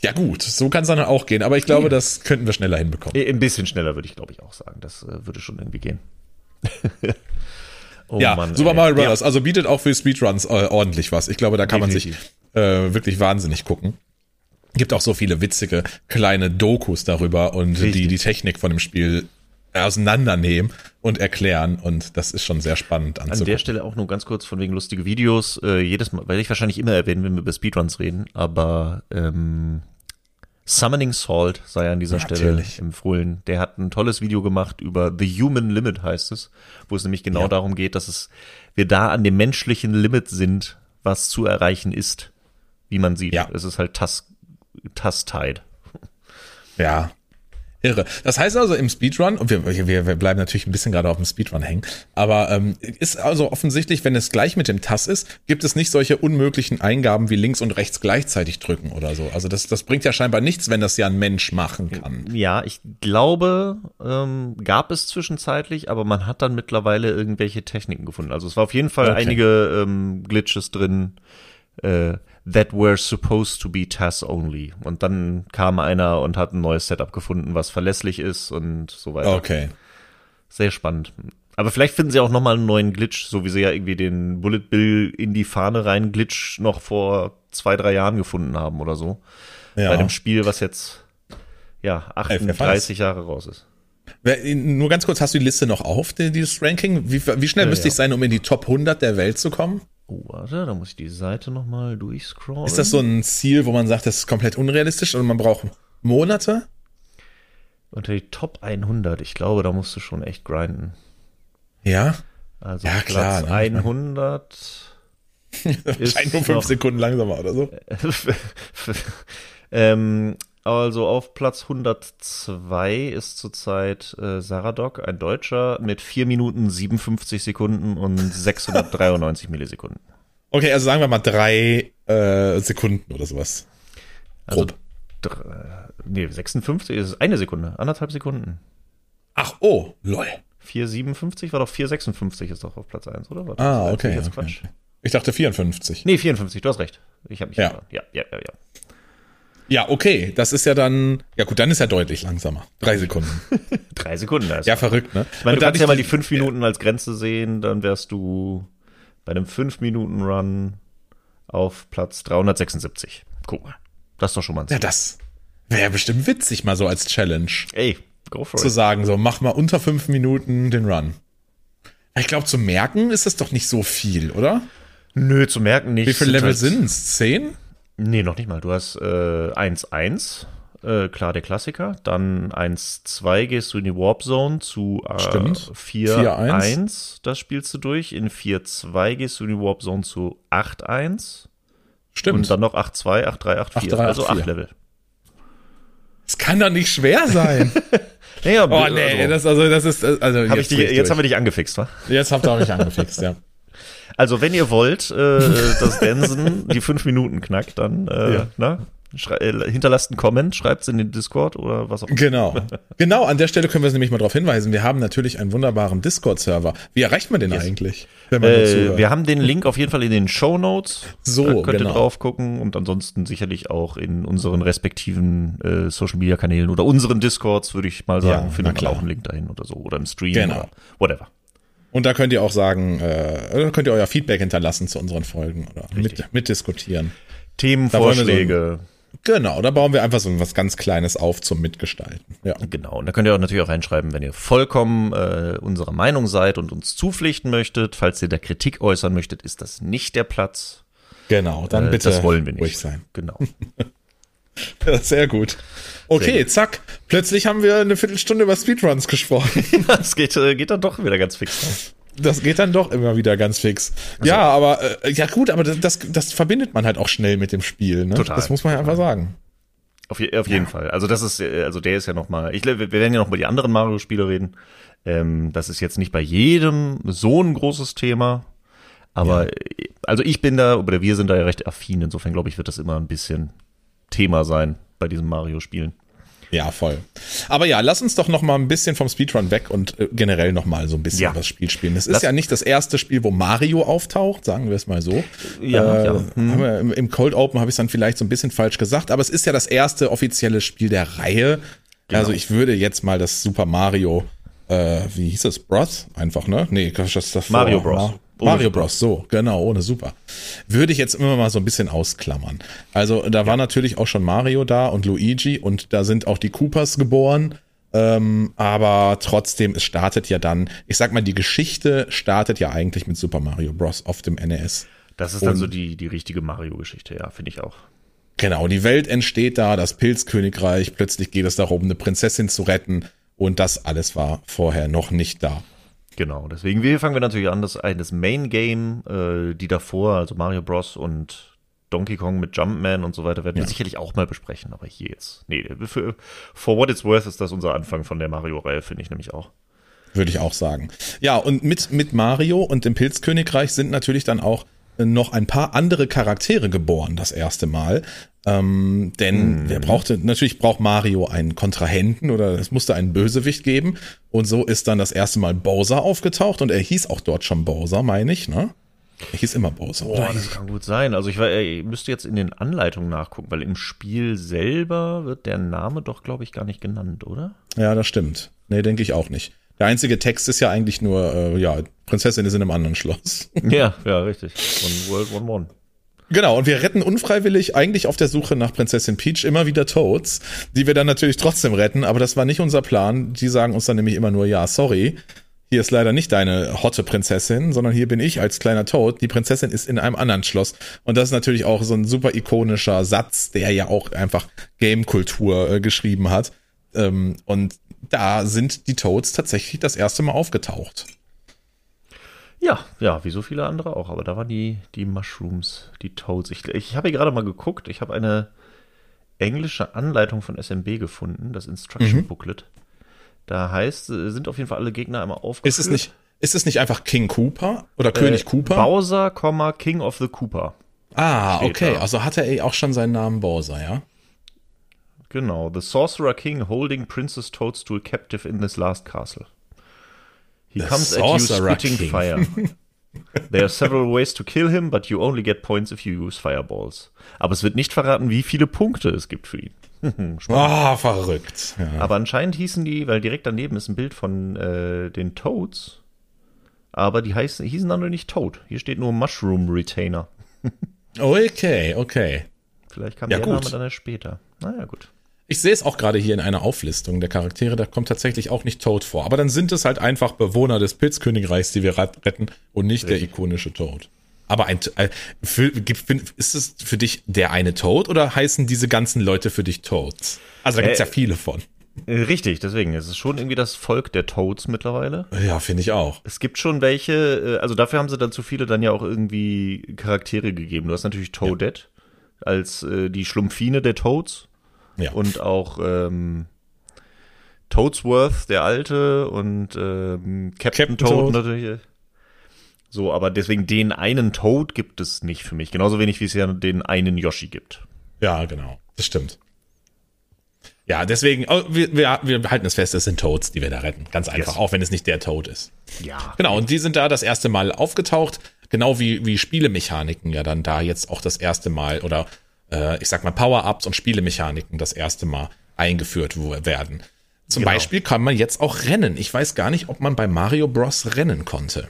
Ja gut, so kann es dann auch gehen. Aber ich glaube, das könnten wir schneller hinbekommen. Äh, Ein bisschen schneller würde ich, glaube ich, auch sagen. Das äh, würde schon irgendwie gehen. <laughs> oh ja, Super ey. Mario Bros. Also bietet auch für Speedruns äh, ordentlich was. Ich glaube, da kann man sich Definitiv. äh, wirklich wahnsinnig gucken. Gibt auch so viele witzige kleine Dokus darüber und die Richtig. die Technik von dem Spiel auseinandernehmen und erklären. Und das ist schon sehr spannend An der anzugucken. Stelle auch nur ganz kurz von wegen lustige Videos. Äh, jedes Mal, werde ich wahrscheinlich immer erwähnen, wenn wir über Speedruns reden, aber ähm, Summoning Salt sei an dieser Natürlich. Stelle empfohlen. Der hat ein tolles Video gemacht über The Human Limit, heißt es, wo es nämlich genau Ja. darum geht, dass es wir da an dem menschlichen Limit sind, was zu erreichen ist, wie man sieht. Ja. Es ist halt Task, Task-Tide. Ja. Irre. Das heißt also im Speedrun, und wir, wir, wir bleiben natürlich ein bisschen gerade auf dem Speedrun hängen, aber ähm, ist also offensichtlich, wenn es gleich mit dem TAS ist, gibt es nicht solche unmöglichen Eingaben wie links und rechts gleichzeitig drücken oder so. Also das, das bringt ja scheinbar nichts, wenn das ja ein Mensch machen kann. Ja, ich glaube, ähm, gab es zwischenzeitlich, aber man hat dann mittlerweile irgendwelche Techniken gefunden. Also es war auf jeden Fall Okay. einige ähm, Glitches drin, äh, that were supposed to be TAS only. Und dann kam einer und hat ein neues Setup gefunden, was verlässlich ist und so weiter. Okay. Sehr spannend. Aber vielleicht finden sie auch nochmal einen neuen Glitch, so wie sie ja irgendwie den Bullet Bill in die Fahne rein Glitch noch vor zwei, drei Jahren gefunden haben oder so. Ja. Bei dem Spiel, was jetzt ja wer weiß. 38 Jahre raus ist. Nur ganz kurz, hast du die Liste noch auf, die- dieses Ranking? Wie, wie schnell Ja, müsste ja. ich sein, um in die Top 100 der Welt zu kommen? Oh, warte, da muss ich die Seite nochmal durchscrollen. Ist das so ein Ziel, wo man sagt, das ist komplett unrealistisch und man braucht Monate? Unter die Top 100, ich glaube, da musst du schon echt grinden. Ja. Also Ja, klar, Platz ne? 100 <laughs> ist Scheint nur fünf Sekunden langsamer oder so. <laughs> ähm, also auf Platz 102 ist zurzeit äh, Saradok, ein Deutscher, mit 4 Minuten 57 Sekunden und <laughs> 693 Millisekunden. Okay, also sagen wir mal drei äh, Sekunden oder sowas. Also, Grob. dr- nee, 56 ist eine Sekunde, anderthalb Sekunden. Ach, oh, lol. 4,57 war doch 4,56 ist doch auf Platz 1, oder? Ah, erzähl okay. ich Jetzt okay, Quatsch. okay. Ich dachte 54. Nee, 54, du hast recht. Ich habe mich Ja. ja, ja, ja, ja. Ja, okay, das ist ja dann, ja gut, dann ist ja deutlich langsamer. Drei Sekunden. <laughs> Drei Sekunden. Ist Ja, verrückt, ne? Ich meine, Und du da kannst ja mal die fünf Minuten als Grenze sehen, dann wärst du bei einem 5-Minuten-Run auf Platz 376. Guck mal. Das ist doch schon mal ein Ja, Ziel. das wäre ja bestimmt witzig, mal so als Challenge. Ey, go for Zu it. sagen, so, mach mal unter fünf Minuten den Run. Ich glaube, zu merken ist das doch nicht so viel, oder? Nö, zu merken nicht. Wie viele Level halt- sind's? Zehn? Nee, noch nicht mal. Du hast äh, 1-1, äh, klar der Klassiker. Dann 1-2 gehst du in die Warp Zone zu äh, Stimmt. 4-1. Das spielst du durch. In 4-2 gehst du in die Warp Zone zu 8-1. Stimmt. Und dann noch 8-2, 8-3, 8-4. 8-3, Also 8 8-4. Level. Das kann doch nicht schwer sein. <laughs> Naja, Oh nee, das also das ist also hab ich die, jetzt haben wir dich angefixt, wa? jetzt habt ihr mich angefixt, ja. Also wenn ihr wollt, äh, dass Densen die fünf Minuten knackt, dann äh, Ja. na, schrei- äh, hinterlasst einen Comment, schreibt's in den Discord oder was auch immer. Genau. <laughs> Genau, an der Stelle können wir nämlich mal darauf hinweisen. Wir haben natürlich einen wunderbaren Discord-Server. Wie erreicht man den eigentlich? Wenn man Äh, wir haben den Link auf jeden Fall in den Show Notes. So, da könnt genau. ihr drauf gucken und ansonsten sicherlich auch in unseren respektiven äh, Social Media Kanälen oder unseren Discords, würde ich mal sagen, Ja, findet man auch einen Link dahin oder so oder im Stream Genau. oder whatever. Und da könnt ihr auch sagen, äh, da könnt ihr euer Feedback hinterlassen zu unseren Folgen oder mit, mitdiskutieren. Themenvorschläge. Genau, da bauen wir einfach so was ganz Kleines auf zum Mitgestalten. Ja. Genau, und da könnt ihr auch natürlich auch reinschreiben, wenn ihr vollkommen äh, unserer Meinung seid und uns zupflichten möchtet. Falls ihr da Kritik äußern möchtet, ist das nicht der Platz. Genau, dann Äh, bitte das wollen wir nicht. ruhig sein. Genau. <laughs> <laughs> Ja, sehr gut. Okay, Sehr zack. Plötzlich haben wir eine Viertelstunde über Speedruns gesprochen. <laughs> Das geht, äh, geht dann doch wieder ganz fix. Das geht dann doch immer wieder ganz fix. Ja, aber äh, ja gut, aber das, das verbindet man halt auch schnell mit dem Spiel. Ne? Total, Das muss man ja einfach sagen. Auf, je, auf jeden Fall. Also das ist, äh, also der ist ja noch mal. Ich, wir werden ja noch über die anderen Mario-Spiele reden. Ähm, das ist jetzt nicht bei jedem so ein großes Thema. Aber äh, also ich bin da, oder wir sind da ja recht affin. Insofern glaube ich, wird das immer ein bisschen Thema sein bei diesen Mario-Spielen. Ja, voll. Aber ja, lass uns doch noch mal ein bisschen vom Speedrun weg und äh, generell noch mal so ein bisschen Ja. das Spiel spielen. Es ist ja nicht das erste Spiel, wo Mario auftaucht, sagen wir es mal so. Ja, äh, ja. wir Im, Cold Open habe ich es dann vielleicht so ein bisschen falsch gesagt, aber es ist ja das erste offizielle Spiel der Reihe. Genau. Also ich würde jetzt mal das Super Mario, äh, wie hieß es, Bros? Einfach, ne? Nee, das ist davor. Mario Bros. Ohne Mario Super. Bros, so, genau, ohne Super. Würde ich jetzt immer mal so ein bisschen ausklammern. Also da war natürlich auch schon Mario da und Luigi und da sind auch die Koopas geboren. Ähm, aber trotzdem, es startet ja dann, ich sag mal, die Geschichte startet ja eigentlich mit Super Mario Bros. auf dem NES. Das ist dann Und- so die, die richtige Mario-Geschichte, ja, finde ich auch. Genau, die Welt entsteht da, das Pilzkönigreich, plötzlich geht es darum, eine Prinzessin zu retten und das alles war vorher noch nicht da. Genau, deswegen wir fangen wir natürlich an, das, das Main Game, äh, die davor, also Mario Bros. und Donkey Kong mit Jumpman und so weiter, werden wir Ja. sicherlich auch mal besprechen, aber hier jetzt. Nee, für, for what it's worth ist das unser Anfang von der Mario-Reihe, finde ich nämlich auch. Würde ich auch sagen. Ja, und mit, mit Mario und dem Pilzkönigreich sind natürlich dann auch noch ein paar andere Charaktere geboren, das erste Mal. Ähm, denn wer brauchte, natürlich braucht Mario einen Kontrahenten oder es musste einen Bösewicht geben. Und so ist dann das erste Mal Bowser aufgetaucht und er hieß auch dort schon Bowser, meine ich, ne? Er hieß immer Bowser, Boah, das kann gut sein. Also ich, war- ich müsste jetzt in den Anleitungen nachgucken, weil im Spiel selber wird der Name doch, glaube ich, gar nicht genannt, oder? Ja, das stimmt. Nee, denke ich auch nicht. Der einzige Text ist ja eigentlich nur, äh, ja, Prinzessin ist in einem anderen Schloss. <laughs> Ja, ja, richtig. Von World One One. Genau, und wir retten unfreiwillig eigentlich auf der Suche nach Prinzessin Peach immer wieder Toads, die wir dann natürlich trotzdem retten, aber das war nicht unser Plan. Die sagen uns dann nämlich immer nur, ja, sorry, hier ist leider nicht deine hotte Prinzessin, sondern hier bin ich als kleiner Toad. Die Prinzessin ist in einem anderen Schloss. Und das ist natürlich auch so ein super ikonischer Satz, der ja auch einfach Game-Kultur äh, geschrieben hat. Ähm, und da sind die Toads tatsächlich das erste Mal aufgetaucht. Ja, ja, wie so viele andere auch. Aber da waren die, die Mushrooms, die Toads. Ich, ich habe hier gerade mal geguckt. Ich habe eine englische Anleitung von SMB gefunden, das Instruction Mhm. Booklet. Da heißt, äh, sind auf jeden Fall alle Gegner einmal aufgeführt. Ist es nicht, ist es nicht einfach King Cooper oder König Äh, Cooper? Bowser, King of the Cooper. Ah, okay. da. Also hatte er auch schon seinen Namen Bowser, ja? Genau. The Sorcerer King holding Princess Toadstool captive in this last castle. He The comes at you Sorcerer spitting King. fire. <laughs> There are several ways to kill him, but you only get points if you use fireballs. Aber es wird nicht verraten, wie viele Punkte es gibt für ihn. <laughs> Ah, verrückt. Ja. Aber anscheinend hießen die, weil direkt daneben ist ein Bild von äh, den Toads, aber die heißen, hießen dann nur nicht Toad. Hier steht nur Mushroom Retainer. <laughs> Okay, okay. Vielleicht kam Ja, der gut. Name dann erst später. Naja, gut. Ich sehe es auch gerade hier in einer Auflistung der Charaktere, da kommt tatsächlich auch nicht Toad vor. Aber dann sind es halt einfach Bewohner des Pilzkönigreichs, die wir retten und nicht der ikonische Toad. Aber ein, äh, für, gibt- ist es für dich der eine Toad oder heißen diese ganzen Leute für dich Toads? Also da gibt's Äh, ja viele von. Äh, Richtig, deswegen. Es ist schon irgendwie das Volk der Toads mittlerweile. Ja, finde ich auch. Es gibt schon welche, äh, also dafür haben sie dann zu viele dann ja auch irgendwie Charaktere gegeben. Du hast natürlich Toadette als äh, die Schlumpfine der Toads Ja. und auch ähm, Toadsworth, der Alte und ähm, Captain, Captain Toad, Toad. natürlich. So, aber deswegen den einen Toad gibt es nicht für mich. Genauso wenig wie es ja den einen Yoshi gibt. Ja, genau. Das stimmt. Ja, deswegen, oh, wir, wir, wir halten es fest, es sind Toads, die wir da retten. Ganz einfach, Yes. auch wenn es nicht der Toad ist. Ja. Genau, und die sind da das erste Mal aufgetaucht, genau wie, wie Spielemechaniken ja dann da jetzt auch das erste Mal oder äh, ich sag mal Power-Ups und Spielemechaniken das erste Mal eingeführt werden. Zum Genau. Beispiel kann man jetzt auch rennen. Ich weiß gar nicht, ob man bei Mario Bros. rennen konnte.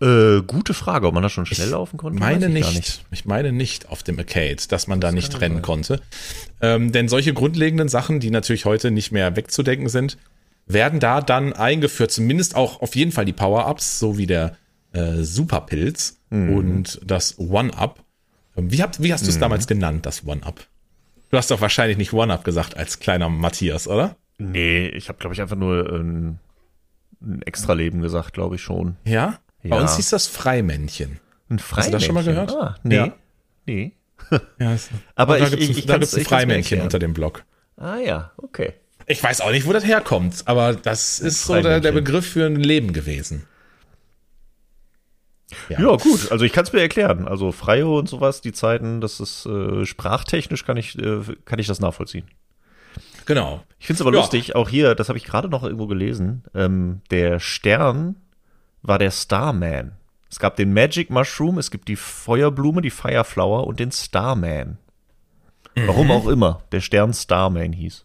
Äh, gute Frage, ob man da schon schnell laufen konnte. meine ich nicht. nicht. Ich meine nicht auf dem Arcade, dass man da nicht rennen konnte. Ähm, denn solche grundlegenden Sachen, die natürlich heute nicht mehr wegzudenken sind, werden da dann eingeführt. Zumindest auch auf jeden Fall die Power-Ups, so wie der äh, Superpilz Mhm. und das One-Up. Ähm, Wie, habt, wie hast du es damals genannt, das One-Up? Du hast doch wahrscheinlich nicht One-Up gesagt als kleiner Matthias, oder? Nee, ich habe, glaube ich, einfach nur ein, ein Extra-Leben gesagt, glaube ich schon. Ja? Bei Ja. uns hieß das Freimännchen. Ein Hast du das schon mal Freimännchen. gehört? Ah, nee. Ja. Nee. <laughs> Ja, ist, Aber da ich- gibt's ich- ein, ein Freimännchen unter dem Blog. Ah ja, okay. Ich weiß auch nicht, wo das herkommt, aber das ist so der, der Freimännchen. Begriff für ein Leben gewesen. Ja, gut. Also ich kann es mir erklären. Also Freio und sowas, die Zeiten, das ist äh, sprachtechnisch kann ich, äh, kann ich das nachvollziehen. Genau. Ich finde es aber Ja. lustig, auch hier, das habe ich gerade noch irgendwo gelesen, ähm, der Stern war der Starman. Es gab den Magic Mushroom, es gibt die Feuerblume, die Fireflower und den Starman. Warum auch immer der Stern Starman hieß.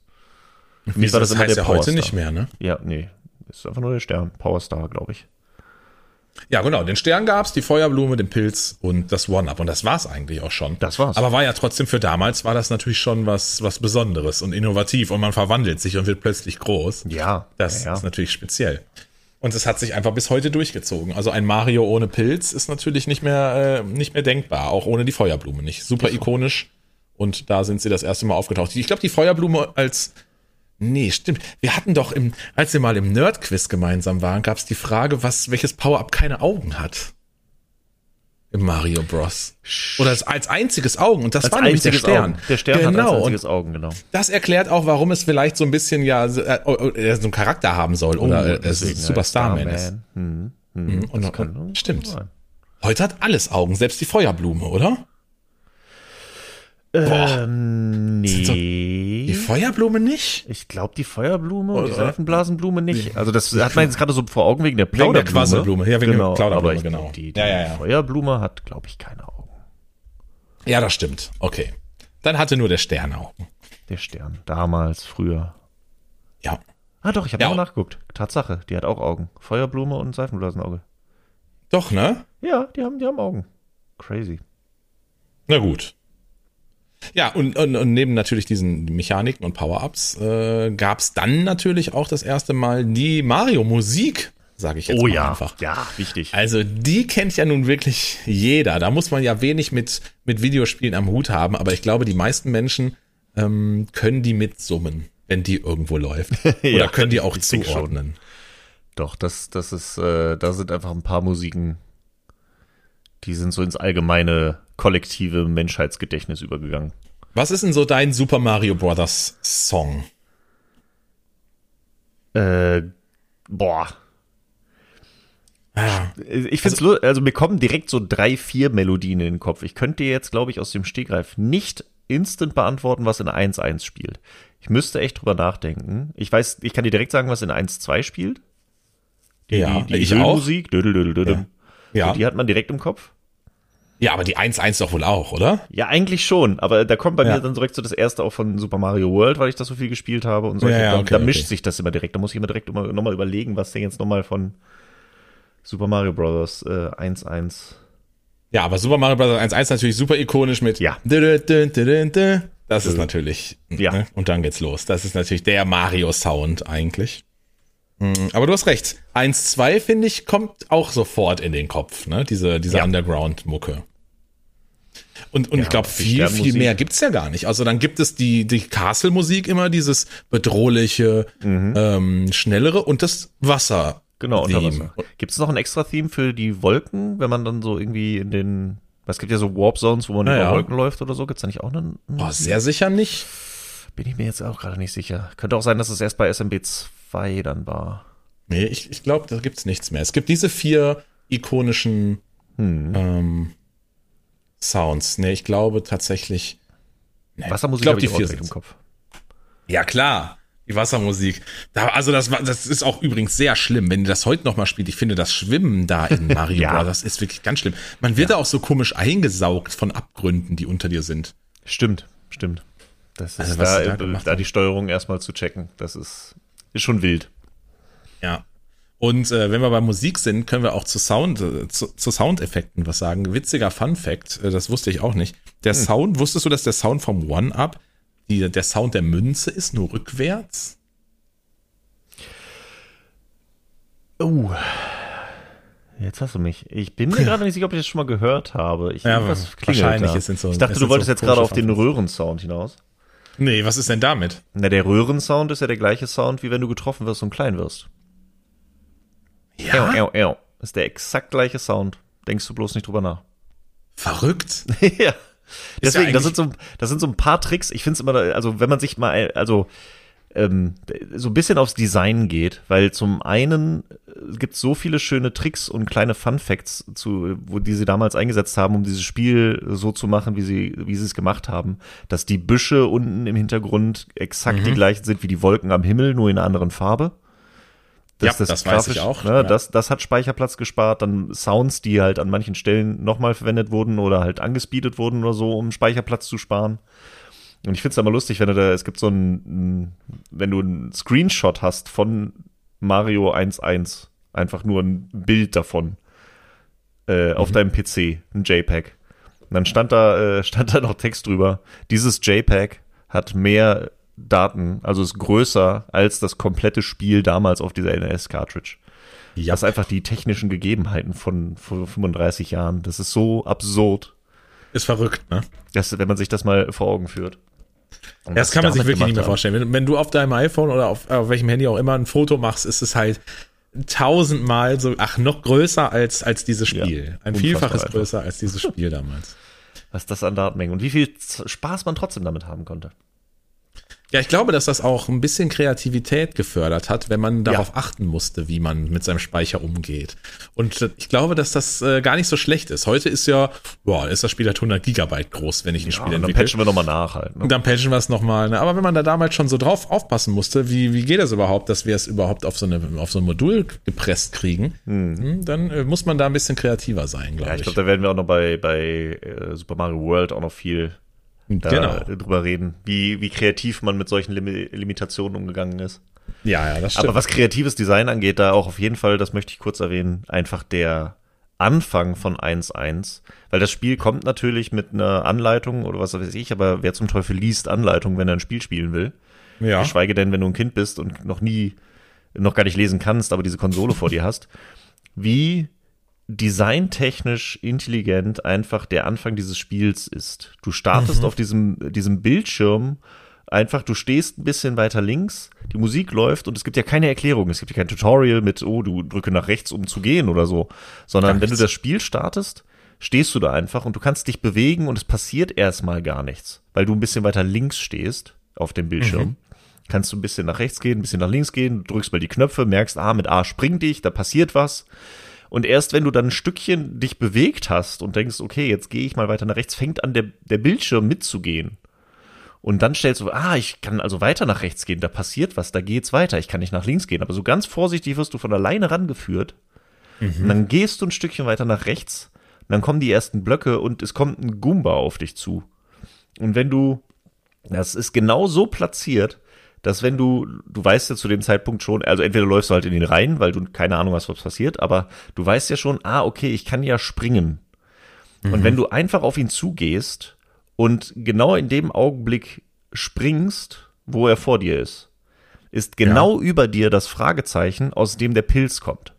Mich war das, das immer heißt der ja heute nicht mehr, ne? Ja, nee. Ist einfach nur der Stern. Powerstar, glaube ich. Ja, genau. Den Stern gab's, die Feuerblume, den Pilz und das One-Up. Und das war's eigentlich auch schon. Das war's. Aber war ja trotzdem für damals, war das natürlich schon was, was Besonderes und innovativ. Und man verwandelt sich und wird plötzlich groß. Ja. Das ja, ja. ist natürlich speziell. Und es hat sich einfach bis heute durchgezogen. Also ein Mario ohne Pilz ist natürlich nicht mehr, äh, nicht mehr denkbar. Auch ohne die Feuerblume nicht. Super ikonisch. Und da sind sie das erste Mal aufgetaucht. Ich glaube, die Feuerblume als Nee, stimmt. Wir hatten doch im, als wir mal im Nerd-Quiz gemeinsam waren, gab es die Frage, was, welches Power-Up keine Augen hat. Im Mario Bros. Oder als, einziges Augen. Und das Als war nämlich der Stern. Augen. Der Stern hat genau. als und einziges Augen, genau. das erklärt auch, warum es vielleicht so ein bisschen ja so, äh, äh, so einen Charakter haben soll oder äh, es Oh, deswegen, Super ja, Starman ist. Starman. Hm. Mhm. Und, und, stimmt. sein. Heute hat alles Augen, selbst die Feuerblume, oder? Ähm, so- nee. Die Feuerblume nicht? Ich glaube, die Feuerblume und die Seifenblasenblume nicht. Also das hat man jetzt gerade so vor Augen wegen der Wegen der Plauderblume. Quasselblume. Ja, wegen der genau, Plauderblume, aber ich genau. Die, die Ja, ja, ja. Feuerblume hat, glaube ich, keine Augen. Ja, das stimmt. Okay. Dann hatte nur der Stern Augen. Der Stern. Damals, früher. Ja. Ah doch, ich habe Ja. mal nachgeguckt. Tatsache, die hat auch Augen. Feuerblume und Seifenblasenauge. Doch, ne? Ja, die haben, die haben Augen. Crazy. Na gut. Ja, und, und, und neben natürlich diesen Mechaniken und Power-Ups äh, gab es dann natürlich auch das erste Mal die Mario-Musik, sage ich jetzt Oh mal ja, einfach. ja, wichtig. Also die kennt ja nun wirklich jeder. Da muss man ja wenig mit, mit Videospielen am Hut haben, aber ich glaube, die meisten Menschen ähm, können die mitsummen, wenn die irgendwo läuft. <laughs> Oder Ja, können die auch zuordnen. Doch, das, das ist, äh, da sind einfach ein paar Musiken, die sind so ins allgemeine kollektive Menschheitsgedächtnis übergegangen. Was ist denn so dein Super Mario Brothers Song? Äh, boah. Ah, Ich finde es, also, also mir kommen direkt so drei, vier Melodien in den Kopf. Ich könnte dir jetzt, glaube ich, aus dem Stegreif nicht instant beantworten, was in 1-1 spielt. Ich müsste echt drüber nachdenken. Ich weiß, ich kann dir direkt sagen, was in 1-2 spielt. ja, die, die ich auch. Höhenmusik. Dödel-dödel-dödel. Ja. So, Die hat man direkt im Kopf. Ja, aber die 1-1 doch wohl auch, oder? Ja, eigentlich schon, aber da kommt bei Ja. mir dann direkt so das erste auch von Super Mario World, weil ich das so viel gespielt habe und so. Ja, ja, da, okay, da mischt okay. sich das immer direkt. Da muss ich immer direkt immer, nochmal überlegen, was denn jetzt nochmal von Super Mario Bros. Äh, 1.1. Ja, aber Super Mario Bros. 1-1 natürlich super ikonisch mit Ja. Das ist natürlich, Ja. ne? und dann geht's los. Das ist natürlich der Mario-Sound eigentlich. Mm, Aber du hast recht. 1-2, finde ich, kommt auch sofort in den Kopf, ne? Diese, diese Ja. Underground-Mucke. Und, und Ja, ich glaube, viel, viel mehr gibt's ja gar nicht. Also dann gibt es die, die Castle-Musik immer, dieses bedrohliche, ähm, schnellere und das Wasser. Genau, unter. Wasser. Gibt es noch ein extra Theme für die Wolken, wenn man dann so irgendwie in den, es gibt ja so Warp Zones, wo man Ja, über ja. Wolken läuft oder so. Gibt's da nicht auch einen? Boah, sehr sicher nicht. Bin ich mir jetzt auch gerade nicht sicher. Könnte auch sein, dass es erst bei SMB 2 dann war. Nee, ich, ich glaube, da gibt's nichts mehr. Es gibt diese vier ikonischen Hm. ähm, Sounds. Nee, ich glaube tatsächlich. Nee, Wassermusik ich glaub, habe ich die vier direkt im. Kopf. Ja, klar. Die Wassermusik. Da, also das, war, das ist auch übrigens sehr schlimm, wenn ihr das heute nochmal spielt. Ich finde, das Schwimmen da in Mario <laughs> Ja. Bros. Das ist wirklich ganz schlimm. Man wird da auch so komisch eingesaugt von Abgründen, die unter dir sind. Stimmt, stimmt. Das ist Also, da, da da, die Steuerung erstmal zu checken. Das ist, ist schon wild. Ja. Und äh, wenn wir bei Musik sind, können wir auch zu Sound, äh, zu, zu Soundeffekten was sagen. Witziger Fun Fact, äh, das wusste ich auch nicht. Der Hm. Sound, wusstest du, dass der Sound vom One-Up der Sound der Münze ist, nur rückwärts? Oh. Jetzt hast du mich. Ich bin mir <laughs> gerade nicht sicher, ob ich das schon mal gehört habe. Ich, Ja, wahrscheinlich. da. Es sind so- ich dachte, du wolltest so jetzt gerade auf den Röhrensound hinaus. Nee, was ist denn damit? Na, der Röhrensound ist ja der gleiche Sound, wie wenn du getroffen wirst und klein wirst. Ja, Äu, äu, äu. Ist der exakt gleiche Sound. Denkst du bloß nicht drüber nach. verrückt. <laughs> ja. Deswegen, das eigentlich- sind so, das sind so ein paar Tricks. Ich finde es immer, also wenn man sich mal, also ähm, so ein bisschen aufs Design geht, weil zum einen gibt es so viele schöne Tricks und kleine Fun Facts, zu, wo die sie damals eingesetzt haben, um dieses Spiel so zu machen, wie sie, wie sie es gemacht haben, dass die Büsche unten im Hintergrund exakt Mhm. die gleichen sind wie die Wolken am Himmel, nur in einer anderen Farbe. Ja, das weiß grafisch, ich auch, Ne, ja. das, das hat Speicherplatz gespart. Dann Sounds, die halt an manchen Stellen nochmal verwendet wurden oder halt angespeedet wurden oder so, um Speicherplatz zu sparen. Und ich finde es immer lustig, wenn du da, es gibt so ein, wenn du einen Screenshot hast von Mario 1.1, einfach nur ein Bild davon äh, auf deinem PC, ein JPEG. Und dann stand da, äh, <laughs> stand da noch Text drüber. Dieses JPEG hat mehr Daten, also ist größer als das komplette Spiel damals auf dieser NES-Cartridge. Ja, Das ist einfach die technischen Gegebenheiten von vor 35 Jahren. Das ist so absurd, ist verrückt, ne? dass, wenn man sich das mal vor Augen führt. Und Das kann man sich wirklich nicht mehr vorstellen. Wenn, wenn du auf deinem iPhone oder auf, auf welchem Handy auch immer ein Foto machst, ist es halt tausendmal so, ach, noch größer als, als dieses Spiel. Ja, ein Vielfaches größer als dieses Spiel damals. Was das an Datenmengen und wie viel Spaß man trotzdem damit haben konnte. Ja, ich glaube, dass das auch ein bisschen Kreativität gefördert hat, wenn man darauf achten musste, wie man mit seinem Speicher umgeht. Und äh, ich glaube, dass das äh, gar nicht so schlecht ist. Heute ist ja, boah, ist das Spiel halt 100 Gigabyte groß, wenn ich ein Ja, Spiel und dann entwickle. patchen wir nochmal nach halt. Ne? Und dann patchen wir es nochmal. Ne? Aber wenn man da damals schon so drauf aufpassen musste, wie, wie geht das überhaupt, dass wir es überhaupt auf so, eine, auf so ein Modul gepresst kriegen, hm, dann äh, muss man da ein bisschen kreativer sein, glaube Ja, ich ich. glaube, da werden wir auch noch bei, bei äh, Super Mario World auch noch viel da genau. drüber reden, wie, wie kreativ man mit solchen Limi Limitationen umgegangen ist. Ja, ja, das stimmt. Aber was kreatives Design angeht, da auch auf jeden Fall, das möchte ich kurz erwähnen, einfach der Anfang von 1.1, weil das Spiel kommt natürlich mit einer Anleitung oder was weiß ich, aber wer zum Teufel liest Anleitung, wenn er ein Spiel spielen will? ja. Geschweige denn, wenn du ein Kind bist und noch nie, noch gar nicht lesen kannst, aber diese Konsole vor dir hast. Wie designtechnisch intelligent einfach der Anfang dieses Spiels ist. Du startest auf diesem, diesem Bildschirm einfach, du stehst ein bisschen weiter links, die Musik läuft und es gibt ja keine Erklärung. Es gibt ja kein Tutorial mit, oh, du drücke nach rechts, um zu gehen oder so. Sondern Gar wenn du das Spiel startest, stehst du da einfach und du kannst dich bewegen und es passiert erstmal gar nichts, weil du ein bisschen weiter links stehst auf dem Bildschirm. Kannst du ein bisschen nach rechts gehen, ein bisschen nach links gehen, drückst mal die Knöpfe, merkst, ah, mit A spring dich, da passiert was. Und erst wenn du dann ein Stückchen dich bewegt hast und denkst, okay, jetzt gehe ich mal weiter nach rechts, fängt an der, der Bildschirm mitzugehen. Und dann stellst du, ah, ich kann also weiter nach rechts gehen, da passiert was, da geht's weiter, ich kann nicht nach links gehen. Aber so ganz vorsichtig wirst du von alleine rangeführt. Und dann gehst du ein Stückchen weiter nach rechts, dann kommen die ersten Blöcke und es kommt ein Goomba auf dich zu. Und wenn du, das ist genau so platziert, dass wenn du, du weißt ja zu dem Zeitpunkt schon, also entweder läufst du halt in den Reihen, weil du keine Ahnung hast, was passiert, aber du weißt ja schon, ah, okay, ich kann ja springen. Und wenn du einfach auf ihn zugehst und genau in dem Augenblick springst, wo er vor dir ist, ist genau über dir das Fragezeichen, aus dem der Pilz kommt.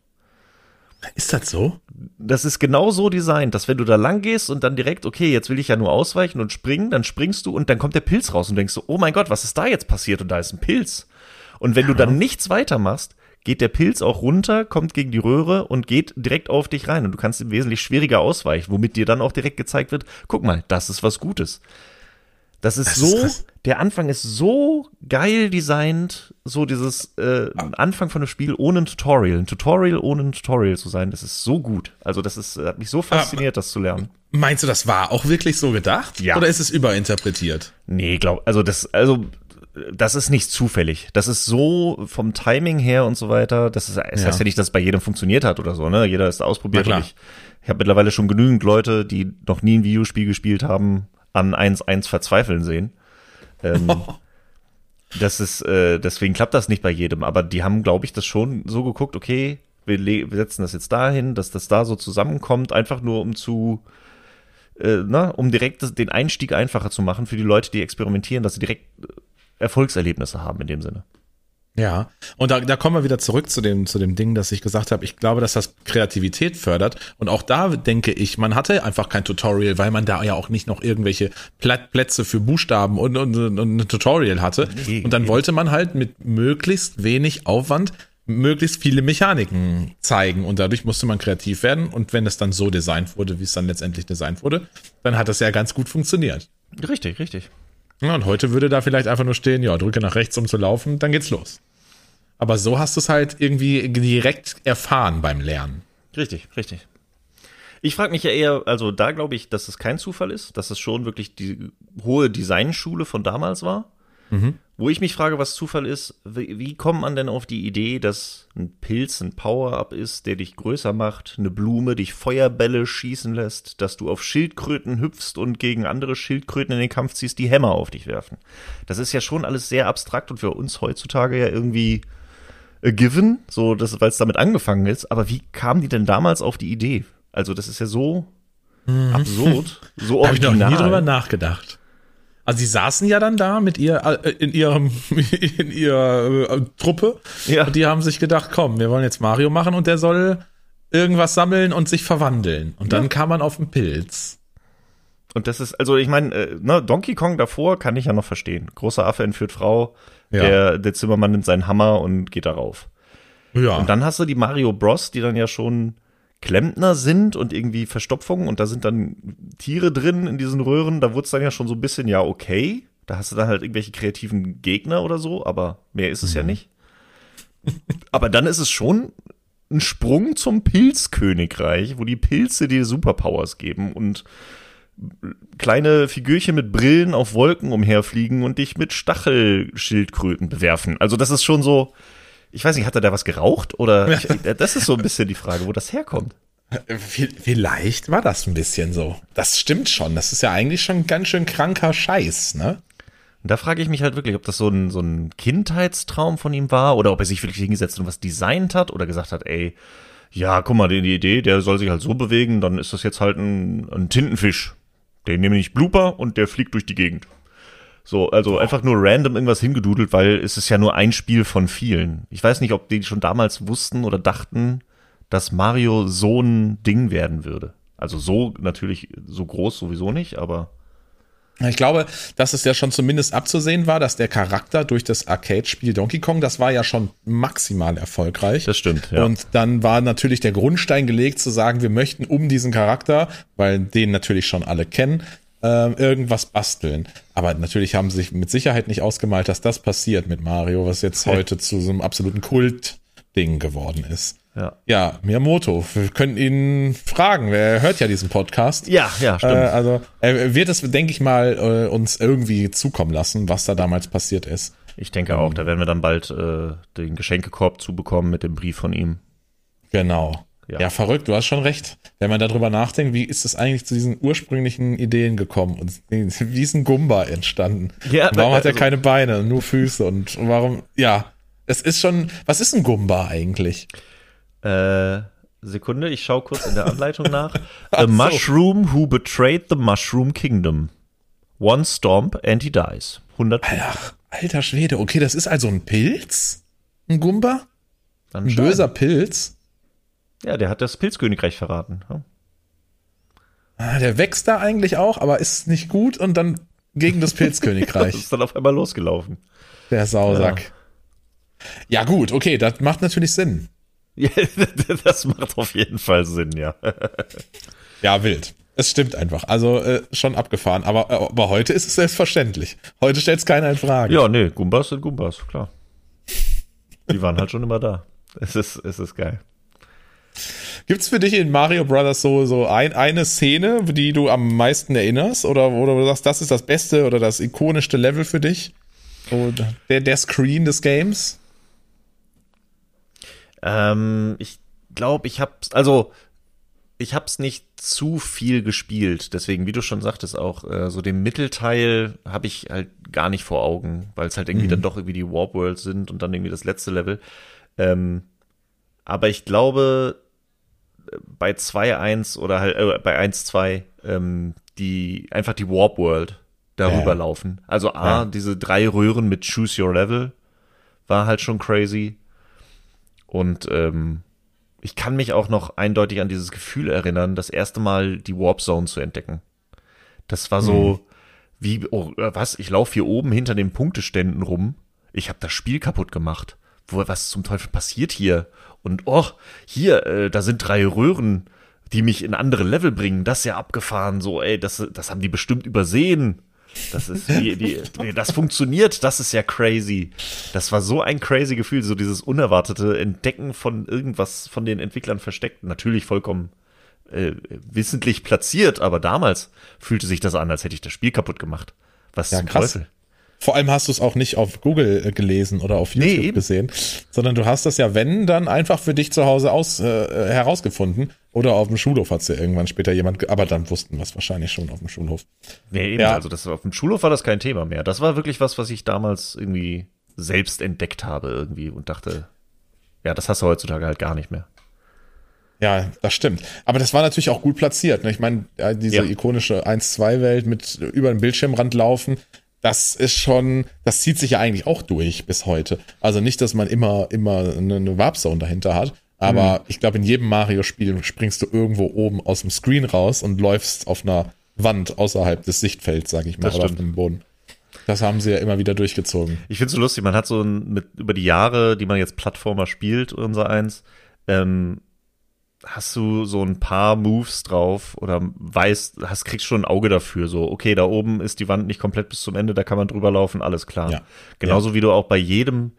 Ist das so? Das ist genau so designt, dass wenn du da lang gehst und dann direkt, okay, jetzt will ich ja nur ausweichen und springen, dann springst du und dann kommt der Pilz raus und denkst so, oh mein Gott, was ist da jetzt passiert? Und da ist ein Pilz. Und wenn du dann nichts weitermachst, geht der Pilz auch runter, kommt gegen die Röhre und geht direkt auf dich rein. Und du kannst ihm wesentlich schwieriger ausweichen, womit dir dann auch direkt gezeigt wird, guck mal, das ist was Gutes. Das ist Das ist so, krass. der Anfang ist so geil designt, so dieses äh, ein Anfang von einem Spiel ohne ein Tutorial, ein Tutorial ohne ein Tutorial zu sein, das ist so gut. Also das ist, hat mich so fasziniert, das zu lernen. Meinst du, das war auch wirklich so gedacht? Ja. Oder ist es überinterpretiert? Nee, glaub, also das, also das ist nicht zufällig. Das ist so vom Timing her und so weiter. Das, ist, das Ja. heißt ja nicht, dass es bei jedem funktioniert hat oder so. Ne, jeder ist ausprobiert. Ich ich habe mittlerweile schon genügend Leute, die noch nie ein Videospiel gespielt haben, an 1-1 verzweifeln sehen. Ähm, <laughs> das ist, äh, deswegen klappt das nicht bei jedem. Aber die haben, glaube ich, das schon so geguckt. Okay, wir, wir setzen das jetzt dahin, dass das da so zusammenkommt, einfach nur um zu äh, na, um direkt das, den Einstieg einfacher zu machen für die Leute, die experimentieren, dass sie direkt äh, Erfolgserlebnisse haben in dem Sinne. Ja, und da, da kommen wir wieder zurück zu dem, zu dem Ding, dass ich gesagt habe, ich glaube, dass das Kreativität fördert. Und auch da denke ich, man hatte einfach kein Tutorial, weil man da ja auch nicht noch irgendwelche Plätze für Buchstaben und, und, und ein Tutorial hatte. Und dann wollte man halt mit möglichst wenig Aufwand möglichst viele Mechaniken zeigen und dadurch musste man kreativ werden und wenn es dann so designt wurde, wie es dann letztendlich designt wurde, dann hat das ja ganz gut funktioniert. Richtig, richtig. Ja, und heute würde da vielleicht einfach nur stehen, ja, drücke nach rechts, um zu laufen, dann geht's los. Aber so hast du es halt irgendwie direkt erfahren beim Lernen. Richtig, richtig. Ich frage mich ja eher, also da glaube ich, dass es kein Zufall ist, dass es schon wirklich die hohe Designschule von damals war. Mhm. Wo ich mich frage, was Zufall ist, wie, wie kommt man denn auf die Idee, dass ein Pilz ein Power-Up ist, der dich größer macht, eine Blume dich Feuerbälle schießen lässt, dass du auf Schildkröten hüpfst und gegen andere Schildkröten in den Kampf ziehst, die Hämmer auf dich werfen. Das ist ja schon alles sehr abstrakt und für uns heutzutage ja irgendwie a given, so weil es damit angefangen ist. Aber wie kamen die denn damals auf die Idee? Also das ist ja so hm. absurd, so <laughs> original. Habe ich noch nie drüber nachgedacht. Also sie saßen ja dann da mit ihr äh, in ihrem <laughs> in ihrer äh, Truppe ja. und die haben sich gedacht, komm, wir wollen jetzt Mario machen und der soll irgendwas sammeln und sich verwandeln. Und dann ja. kam man auf den Pilz. Und das ist, also ich meine, äh, ne, Donkey Kong davor kann ich ja noch verstehen. Großer Affe entführt Frau, ja. der, der Zimmermann nimmt seinen Hammer und geht darauf. Ja. Und dann hast du die Mario Bros, die dann ja schon Klempner sind und irgendwie Verstopfungen und da sind dann Tiere drin in diesen Röhren, da wurde es dann ja schon so ein bisschen, ja, okay. Da hast du dann halt irgendwelche kreativen Gegner oder so, aber mehr ist es mhm. ja nicht. aber dann ist es schon ein Sprung zum Pilzkönigreich, wo die Pilze dir Superpowers geben und kleine Figürchen mit Brillen auf Wolken umherfliegen und dich mit Stachelschildkröten bewerfen. Also das ist schon so, ich weiß nicht, hat er da was geraucht? Oder ich, das ist so ein bisschen die Frage, wo das herkommt. Vielleicht war das ein bisschen so. Das stimmt schon. Das ist ja eigentlich schon ganz schön kranker Scheiß, ne? Und da frage ich mich halt wirklich, ob das so ein, so ein Kindheitstraum von ihm war oder ob er sich wirklich hingesetzt und was designt hat oder gesagt hat, ey, ja, guck mal, die, die Idee, der soll sich halt so bewegen, dann ist das jetzt halt ein, ein Tintenfisch. Den nehme ich Blooper und der fliegt durch die Gegend. So, also einfach nur random irgendwas hingedudelt, weil es ist ja nur ein Spiel von vielen. Ich weiß nicht, ob die schon damals wussten oder dachten, dass Mario so ein Ding werden würde. Also so natürlich, so groß sowieso nicht, aber. Ich glaube, dass es ja schon zumindest abzusehen war, dass der Charakter durch das Arcade-Spiel Donkey Kong, das war ja schon maximal erfolgreich. Das stimmt, ja. Und dann war natürlich der Grundstein gelegt zu sagen, wir möchten um diesen Charakter, weil den natürlich schon alle kennen, äh, irgendwas basteln. Aber natürlich haben sie sich mit Sicherheit nicht ausgemalt, dass das passiert mit Mario, was jetzt heute zu so einem absoluten Kult-Ding geworden ist. Ja. ja, Miyamoto, wir können ihn fragen. Wer hört ja diesen Podcast? Ja, ja, stimmt. Äh, also er wird es, denke ich mal, äh, uns irgendwie zukommen lassen, was da damals passiert ist. Ich denke auch, da werden wir dann bald äh, den Geschenkekorb zubekommen mit dem Brief von ihm. Genau. Ja. ja. verrückt, du hast schon recht. Wenn man darüber nachdenkt, wie ist es eigentlich zu diesen ursprünglichen Ideen gekommen und <laughs> wie ist ein Gumba entstanden? Ja, und warum hat er also, keine Beine, nur Füße und warum, ja, es ist schon, was ist ein Gumba eigentlich? Äh, Sekunde, ich schaue kurz in der Anleitung <laughs> nach. A so. mushroom who betrayed the mushroom kingdom. One stomp and he dies. 100 Punkte. Ach, alter Schwede, okay, das ist also ein Pilz? Ein Gumba? Ein böser Pilz? Ja, der hat das Pilzkönigreich verraten. Ja. Ah, der wächst da eigentlich auch, aber ist nicht gut und dann gegen das Pilzkönigreich. <laughs> ist dann auf einmal losgelaufen. Der Sausack. Ja. ja, gut, okay, das macht natürlich Sinn. <laughs> Ja, das macht auf jeden Fall Sinn, ja. <laughs> ja, wild. Es stimmt einfach. Also äh, schon abgefahren. Aber, aber heute ist es selbstverständlich. Heute stellt es keiner in Frage. Ja, nee, Gumbas sind Gumbas, klar. Die waren halt schon immer da. Es ist, es ist geil. Gibt's für dich in Mario Brothers so, so ein, eine Szene, die du am meisten erinnerst? Oder, oder du sagst, das ist das beste oder das ikonischste Level für dich? Oder der, der Screen des Games? Ähm, ich glaube, ich hab's, also ich hab's nicht zu viel gespielt. Deswegen, wie du schon sagtest, auch äh, so den Mittelteil habe ich halt gar nicht vor Augen, weil es halt irgendwie mhm. dann doch irgendwie die Warp Worlds sind und dann irgendwie das letzte Level. Ähm, aber ich glaube, bei 2.1 oder halt äh, bei 1.2 ähm, die einfach die Warp World darüber ja. laufen. Also A, ja. diese drei Röhren mit Choose Your Level, war halt schon crazy. Und ähm, ich kann mich auch noch eindeutig an dieses Gefühl erinnern, das erste Mal die Warp Zone zu entdecken. Das war so, hm. wie, oh, was, ich laufe hier oben hinter den Punkteständen rum. Ich habe das Spiel kaputt gemacht. Wo, was zum Teufel passiert hier? Und oh, hier, äh, da sind drei Röhren, die mich in andere Level bringen. Das ist ja abgefahren. So, ey, das, das haben die bestimmt übersehen. Das ist wie, die, das funktioniert, das ist ja crazy. Das war so ein crazy Gefühl, so dieses unerwartete Entdecken von irgendwas von den Entwicklern versteckt. Natürlich vollkommen äh, wissentlich platziert, aber damals fühlte sich das an, als hätte ich das Spiel kaputt gemacht. Was ja, zum krass. Teufel? Vor allem hast du es auch nicht auf Google äh, gelesen oder auf YouTube nee, gesehen, sondern du hast das ja, wenn, dann einfach für dich zu Hause aus, äh, herausgefunden. Oder auf dem Schulhof hat es ja irgendwann später jemand, aber dann wussten wir es wahrscheinlich schon auf dem Schulhof. Nee, eben, ja. also das, auf dem Schulhof war das kein Thema mehr. Das war wirklich was, was ich damals irgendwie selbst entdeckt habe irgendwie und dachte, ja, das hast du heutzutage halt gar nicht mehr. Ja, das stimmt. Aber das war natürlich auch gut platziert. Ne? Ich meine, diese ja. ikonische 1-2-Welt mit über den Bildschirmrand laufen, das ist schon, das zieht sich ja eigentlich auch durch bis heute. Also nicht, dass man immer, immer eine Warp-Zone dahinter hat, aber mhm. ich glaube, in jedem Mario-Spiel springst du irgendwo oben aus dem Screen raus und läufst auf einer Wand außerhalb des Sichtfelds, sage ich mal, oder auf dem Boden. Das haben sie ja immer wieder durchgezogen. Ich finde es so lustig, man hat so ein, mit, über die Jahre, die man jetzt Plattformer spielt, unser eins, ähm, hast du so ein paar Moves drauf oder weißt, hast, kriegst schon ein Auge dafür, so, okay, da oben ist die Wand nicht komplett bis zum Ende, da kann man drüber laufen, alles klar. Ja. Genauso ja. wie du auch bei jedem,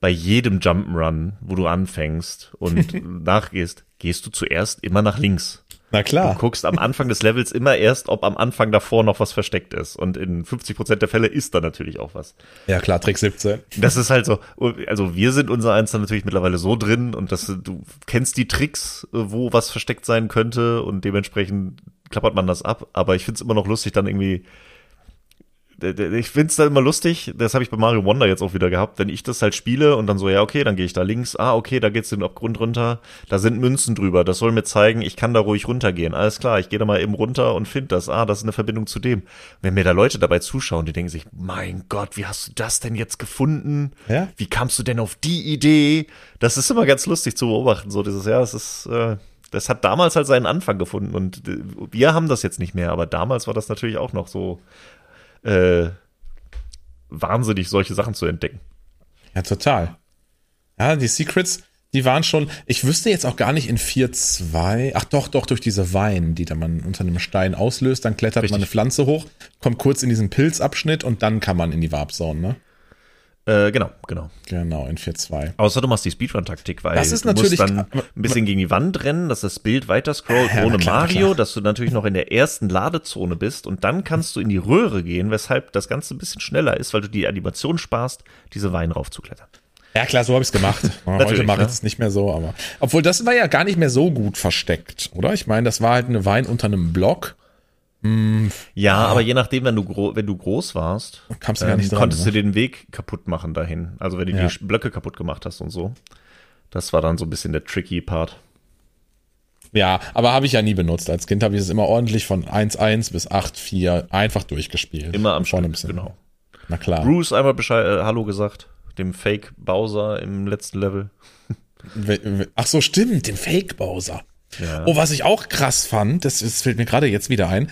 bei jedem Jump'n'Run, wo du anfängst und <laughs> nachgehst, gehst du zuerst immer nach links. Na klar. Du guckst am Anfang des Levels immer erst, ob am Anfang davor noch was versteckt ist. Und in 50 Prozent der Fälle ist da natürlich auch was. Ja klar, Trick 17. Das ist halt so, also wir sind unser Eins dann natürlich mittlerweile so drin und dass du kennst die Tricks, wo was versteckt sein könnte und dementsprechend klappert man das ab. Aber ich find's immer noch lustig, dann irgendwie ich find's da immer lustig, das habe ich bei Mario Wonder jetzt auch wieder gehabt, wenn ich das halt spiele und dann so, ja, okay, dann gehe ich da links, ah, okay, da geht's den Abgrund runter, da sind Münzen drüber, das soll mir zeigen, ich kann da ruhig runtergehen. Alles klar, ich gehe da mal eben runter und finde das, ah, das ist eine Verbindung zu dem. Wenn mir da Leute dabei zuschauen, die denken sich, mein Gott, wie hast du das denn jetzt gefunden? Ja? Wie kamst du denn auf die Idee? Das ist immer ganz lustig zu beobachten, so dieses, ja, das ist, äh, das hat damals halt seinen Anfang gefunden und äh, wir haben das jetzt nicht mehr, aber damals war das natürlich auch noch so äh, wahnsinnig, solche Sachen zu entdecken. Ja, total. Ja, die Secrets, die waren schon, ich wüsste jetzt auch gar nicht in 4.2, ach doch, doch, durch diese Wein, die da man unter einem Stein auslöst, dann klettert Richtig. man eine Pflanze hoch, kommt kurz in diesen Pilzabschnitt und dann kann man in die Warp Zone, ne? Äh, genau, genau. Genau, in 4.2. Außer du machst die Speedrun-Taktik, weil das ist du natürlich, musst dann ein bisschen gegen die Wand rennen, dass das Bild weiter scrollt ja, ohne klar, Mario, klar. dass du natürlich noch in der ersten Ladezone bist und dann kannst du in die Röhre gehen, weshalb das Ganze ein bisschen schneller ist, weil du die Animation sparst, diese Wein raufzuklettern. Ja klar, so habe ich es gemacht. <laughs> Heute mache ich es nicht mehr so, aber obwohl das war ja gar nicht mehr so gut versteckt, oder? Ich meine, das war halt eine Wein unter einem Block ja, aber je nachdem, wenn du, wenn du groß warst, Kamst du gar nicht ähm, dran, konntest ne? du den Weg kaputt machen dahin. Also wenn du ja. die Blöcke kaputt gemacht hast und so. Das war dann so ein bisschen der tricky Part. Ja, aber habe ich ja nie benutzt. Als Kind habe ich es immer ordentlich von 1.1 bis 8.4 einfach durchgespielt. Immer am Stück, genau. Na klar. Bruce einmal Bescheid, äh, Hallo gesagt, dem Fake Bowser im letzten Level. Ach so, stimmt, dem Fake Bowser. Ja. Oh, was ich auch krass fand, das, das fällt mir gerade jetzt wieder ein,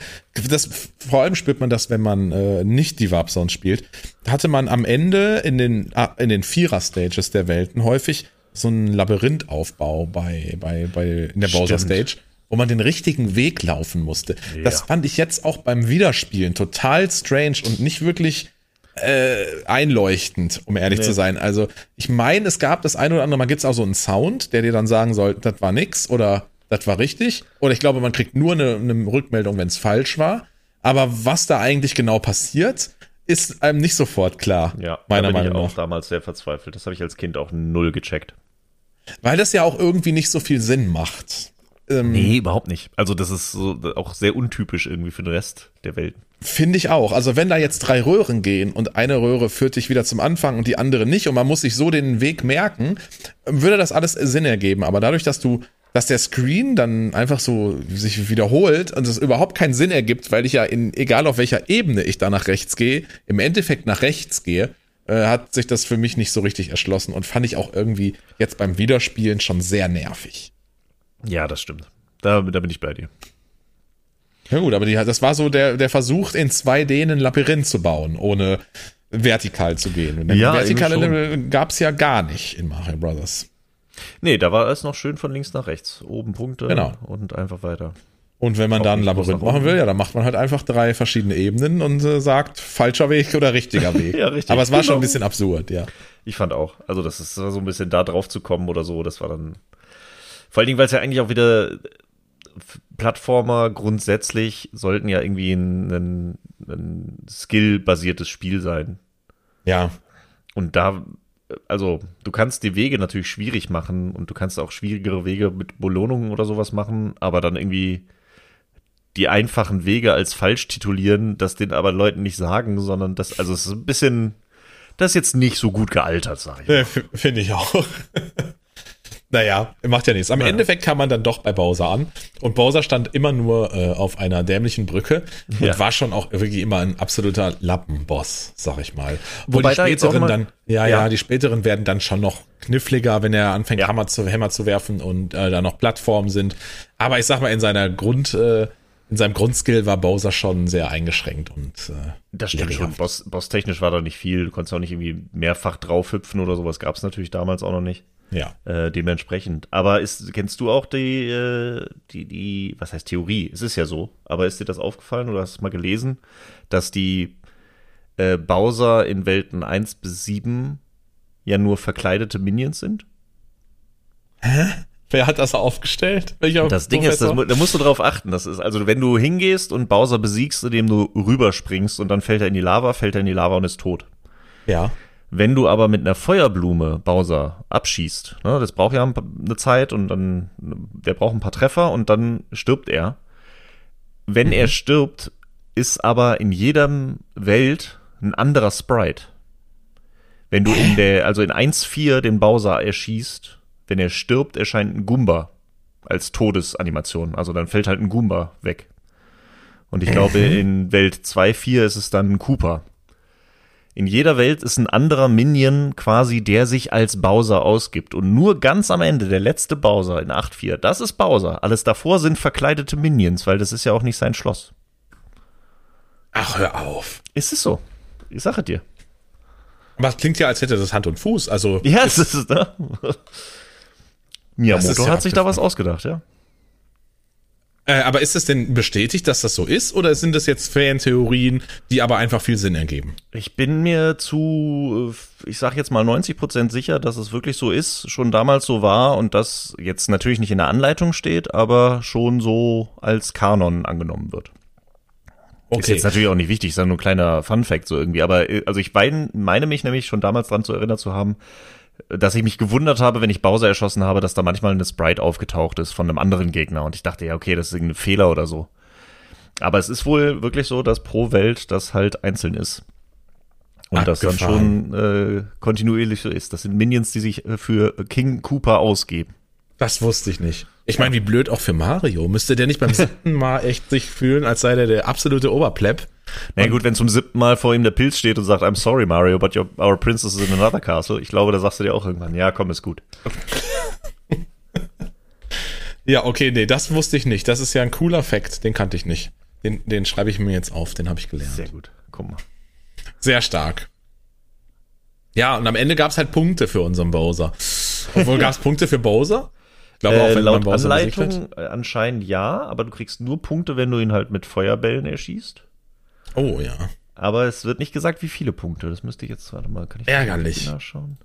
das, vor allem spürt man das, wenn man äh, nicht die Warp Zone spielt, hatte man am Ende in den, ah, in den Vierer-Stages der Welten häufig so einen Labyrinthaufbau bei, bei, bei, in der Bowser-Stage wo man den richtigen Weg laufen musste. Ja. Das fand ich jetzt auch beim Wiederspielen total strange und nicht wirklich äh, einleuchtend, um ehrlich nee. zu sein. Also ich meine, es gab das eine oder andere, man gibt es auch so einen Sound, der dir dann sagen soll, das war nix oder das war richtig. Oder ich glaube, man kriegt nur eine, eine Rückmeldung, wenn es falsch war. Aber was da eigentlich genau passiert, ist einem nicht sofort klar. Ja, meiner da bin Meinung ich auch nach. damals sehr verzweifelt. Das habe ich als Kind auch null gecheckt. Weil das ja auch irgendwie nicht so viel Sinn macht. Ähm, nee, überhaupt nicht. Also das ist so auch sehr untypisch irgendwie für den Rest der Welt. Finde ich auch. Also wenn da jetzt drei Röhren gehen und eine Röhre führt dich wieder zum Anfang und die andere nicht und man muss sich so den Weg merken, würde das alles Sinn ergeben. Aber dadurch, dass du dass der Screen dann einfach so sich wiederholt und es überhaupt keinen Sinn ergibt, weil ich ja in, egal auf welcher Ebene ich da nach rechts gehe, im Endeffekt nach rechts gehe, äh, hat sich das für mich nicht so richtig erschlossen und fand ich auch irgendwie jetzt beim Wiederspielen schon sehr nervig. Ja, das stimmt. Da, da bin ich bei dir. Ja gut, aber die, das war so der, der Versuch, in 2D ein Labyrinth zu bauen, ohne vertikal zu gehen. Und Ja, vertikale Level gab's ja gar nicht in Mario Brothers. Nee, da war es noch schön von links nach rechts. Oben Punkte Genau. und einfach weiter. Und wenn man Auch da ein Labyrinth machen will, ja, dann macht man halt einfach drei verschiedene Ebenen und äh, sagt falscher Weg oder richtiger <laughs> Weg. Ja, richtig. Aber es war schon Genau. ein bisschen absurd, ja. Ich fand auch. Also, das ist so ein bisschen da drauf zu kommen oder so, das war dann. Vor allen Dingen, weil es ja eigentlich auch wieder Plattformer grundsätzlich sollten ja irgendwie ein, ein, ein skill-basiertes Spiel sein. Ja, Und da, also, du kannst die Wege natürlich schwierig machen und du kannst auch schwierigere Wege mit Belohnungen oder sowas machen, aber dann irgendwie die einfachen Wege als falsch titulieren, das den aber Leuten nicht sagen, sondern das, also es ist ein bisschen, das ist jetzt nicht so gut gealtert, sag ich. mal. finde ich auch. Naja, macht ja nichts. Am Endeffekt kam man dann doch bei Bowser an. Und Bowser stand immer nur äh, auf einer dämlichen Brücke und Ja. war schon auch wirklich immer ein absoluter Lappenboss, sag ich mal. Wobei die da späteren mal- dann, ja, Ja. ja, die späteren werden dann schon noch kniffliger, wenn er anfängt, Ja. Hammer zu, Hämmer zu werfen und äh, da noch Plattformen sind. Aber ich sag mal, in seiner Grund, äh, in seinem Grundskill war Bowser schon sehr eingeschränkt und äh, Das stimmt schon. lehrerhaft. Boss, Boss-technisch war da nicht viel. Du konntest auch nicht irgendwie mehrfach draufhüpfen oder sowas. Gab es natürlich damals auch noch nicht. Ja. Äh, dementsprechend. Aber ist, kennst du auch die, äh, die, die, was heißt Theorie? Es ist ja so. Aber ist dir das aufgefallen oder hast du mal gelesen, dass die äh, Bowser in Welten 1 bis 7 ja nur verkleidete Minions sind? Wer hat das aufgestellt? Welcher Das Ding ist, das, Professor? da musst du drauf achten. Das ist, also wenn du hingehst und Bowser besiegst, indem du rüberspringst und dann fällt er in die Lava, fällt er in die Lava und ist tot. ja. Wenn du aber mit einer Feuerblume Bowser abschießt, ne, das braucht ja eine Zeit und dann, der braucht ein paar Treffer und dann stirbt er. Wenn er stirbt, ist aber in jedem Welt ein anderer Sprite. Wenn du in <laughs> der, also in 1.4 den Bowser erschießt, wenn er stirbt, erscheint ein Goomba als Todesanimation. Also dann fällt halt ein Goomba weg. Und ich glaube, in Welt 2.4 ist es dann ein Cooper. In jeder Welt ist ein anderer Minion quasi, der sich als Bowser ausgibt. Und nur ganz am Ende, der letzte Bowser in 8.4, das ist Bowser. Alles davor sind verkleidete Minions, weil das ist ja auch nicht sein Schloss. Ach, hör auf. Ist es so? Ich sage dir. Aber es klingt ja, als hätte das Hand und Fuß. Also, Ja, es ist, ne? Miyamoto ja hat sich da was ausgedacht, ja. Äh, aber ist es denn bestätigt, dass das so ist? Oder sind das jetzt Fan-Theorien, die aber einfach viel Sinn ergeben? Ich bin mir zu, äh, ich sag jetzt mal 90 Prozent sicher, dass es wirklich so ist, schon damals so war und das jetzt natürlich nicht in der Anleitung steht, aber schon so als Kanon angenommen wird. Ist jetzt natürlich auch nicht wichtig, ist ja nur ein kleiner Fun-Fact so irgendwie. Aber äh, also ich mein, meine mich nämlich schon damals dran zu erinnern zu haben, dass ich mich gewundert habe, wenn ich Bowser erschossen habe, dass da manchmal eine Sprite aufgetaucht ist von einem anderen Gegner. Und ich dachte, ja, okay, das ist irgendein Fehler oder so. Aber es ist wohl wirklich so, dass pro Welt das halt einzeln ist. Und das dann schon äh, kontinuierlich so ist. Das sind Minions, die sich äh, für King Cooper ausgeben. Das wusste ich nicht. Ich meine, wie blöd auch für Mario. Müsste der nicht beim <laughs> siebten Mal echt sich fühlen, als sei der der absolute Oberplepp? Na gut, wenn zum siebten Mal vor ihm der Pilz steht und sagt, I'm sorry, Mario, but your, our princess is in another castle. Ich glaube, da sagst du dir auch irgendwann, ja, komm, ist gut. <laughs> Ja, okay, nee, das wusste ich nicht. Das ist ja ein cooler Fact, den kannte ich nicht. Den, den schreibe ich mir jetzt auf, den habe ich gelernt. Sehr gut. Guck mal. Sehr stark. Ja, und am Ende gab's halt Punkte für unseren Bowser. Obwohl gab's <laughs> Punkte für Bowser? Ich glaube, auch Äh, wenn man laut Bowser besiegt hat. Anleitung äh, anscheinend ja, aber du kriegst nur Punkte, wenn du ihn halt mit Feuerbällen erschießt. Oh ja. Aber es wird nicht gesagt, wie viele Punkte. Das müsste ich jetzt, warte mal, kann ich Ärgerlich. nachschauen?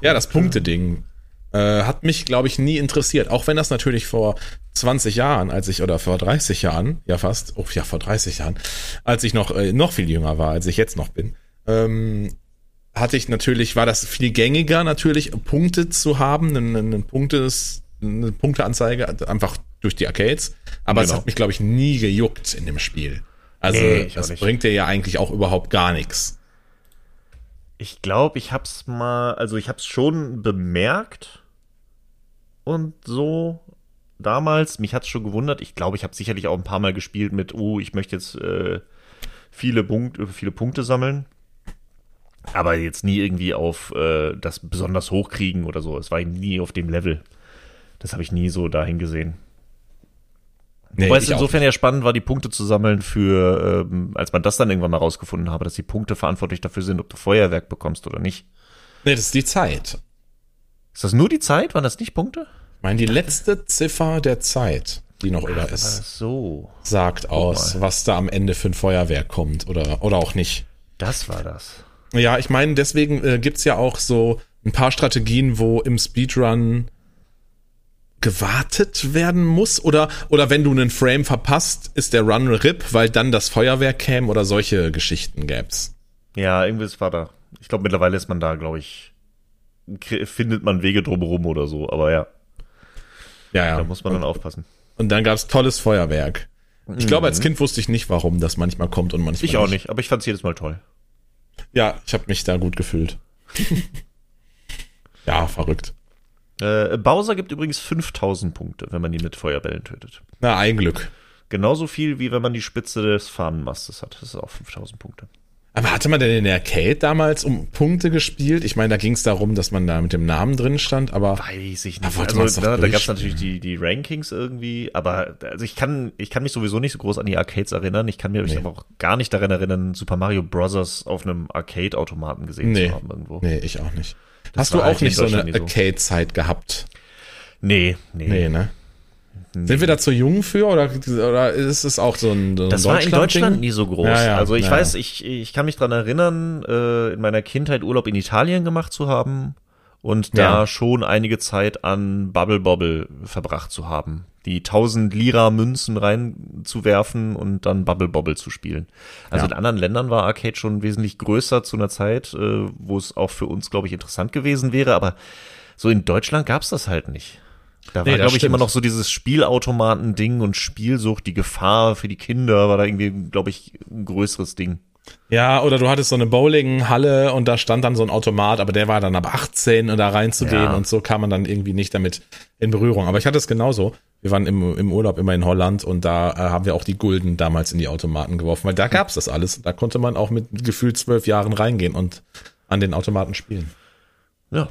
Ja, das Punkteding äh, hat mich, glaube ich, nie interessiert. Auch wenn das natürlich vor 20 Jahren, als ich, oder vor 30 Jahren, ja fast, oh ja, vor 30 Jahren, als ich noch, äh, noch viel jünger war, als ich jetzt noch bin, ähm, hatte ich natürlich, war das viel gängiger natürlich, Punkte zu haben, einen, einen Punktes, eine Punkteanzeige, einfach durch die Arcades. Aber es Genau. hat mich, glaube ich, nie gejuckt in dem Spiel. Also, Nee, das bringt dir ja eigentlich auch überhaupt gar nichts. Ich glaube, ich hab's mal, also ich hab's schon bemerkt und so damals. Mich hat's schon gewundert. Ich glaube, ich habe sicherlich auch ein paar Mal gespielt mit, oh, ich möchte jetzt äh, viele, Punkte, viele Punkte sammeln. Aber jetzt nie irgendwie auf äh, das besonders hochkriegen oder so. Es war nie auf dem Level. Das habe ich nie so dahin gesehen. Nee, Wobei es insofern ja spannend war, die Punkte zu sammeln für, ähm, als man das dann irgendwann mal rausgefunden habe, dass die Punkte verantwortlich dafür sind, ob du Feuerwerk bekommst oder nicht. Nee, das ist die Zeit. Ist das nur die Zeit? Waren das nicht Punkte? Ich meine, die letzte Ziffer der Zeit, die noch über ist, so. sagt aus, was da am Ende für ein Feuerwerk kommt oder, oder auch nicht. Das war das. Ja, ich meine, deswegen äh, gibt's ja auch so ein paar Strategien, wo im Speedrun gewartet werden muss oder oder wenn du einen Frame verpasst, ist der Run RIP, weil dann das Feuerwerk käme oder solche Geschichten gäb's. Ja, irgendwas war da. Ich glaube, mittlerweile ist man da, glaube ich, findet man Wege drumherum oder so. Aber ja, Ja, da ja. muss man dann aufpassen. Und dann gab's tolles Feuerwerk. Ich glaube, als Kind wusste ich nicht, warum das manchmal kommt und manchmal Ich auch nicht, aber ich fand es jedes Mal toll. Ja, ich habe mich da gut gefühlt. <laughs> ja, verrückt. Äh, Bowser gibt übrigens 5000 Punkte, wenn man ihn mit Feuerbällen tötet. Na, ein Glück. Genauso viel, wie wenn man die Spitze des Fahnenmastes hat. Das ist auch 5000 Punkte. Aber hatte man denn in der Arcade damals um Punkte gespielt? Ich meine, da ging es darum, dass man da mit dem Namen drin stand, aber Weiß ich Da nicht. wollte man's Also, doch da, da gab es natürlich die, die Rankings irgendwie, aber also ich kann, ich kann mich sowieso nicht so groß an die Arcades erinnern. Ich kann mir Nee. aber auch gar nicht daran erinnern, Super Mario Bros. auf einem Arcade-Automaten gesehen Nee. zu haben irgendwo. nee, ich auch nicht. Das Hast du auch nicht so eine so. Arcade-Zeit gehabt? Nee, nee. Nee, ne? Sind wir da zu jung für oder, oder ist es auch so ein, so ein Das war in? Deutschland nie so groß. Ja, ja, also ich ja, weiß, ich, ich kann mich dran erinnern, äh, in meiner Kindheit Urlaub in Italien gemacht zu haben und da schon einige Zeit an Bubble Bobble verbracht zu haben. Die 1000 Lira Münzen reinzuwerfen und dann Bubble Bobble zu spielen. Also Ja. in anderen Ländern war Arcade schon wesentlich größer zu einer Zeit, äh, wo es auch für uns, glaube ich, interessant gewesen wäre, aber so in Deutschland gab's das halt nicht. Da Nee, war, glaube ich, immer noch so dieses Spielautomaten-Ding und Spielsucht, die Gefahr für die Kinder war da irgendwie, glaube ich, ein größeres Ding. Ja, oder du hattest so eine Bowlinghalle und da stand dann so ein Automat, aber der war dann ab 18 und da reinzugehen Ja. und so kam man dann irgendwie nicht damit in Berührung. Aber ich hatte es genauso. Wir waren im, im Urlaub immer in Holland und da äh, haben wir auch die Gulden damals in die Automaten geworfen, weil da gab's das alles. Da konnte man auch mit gefühlt zwölf Jahren reingehen und an den Automaten spielen. Ja,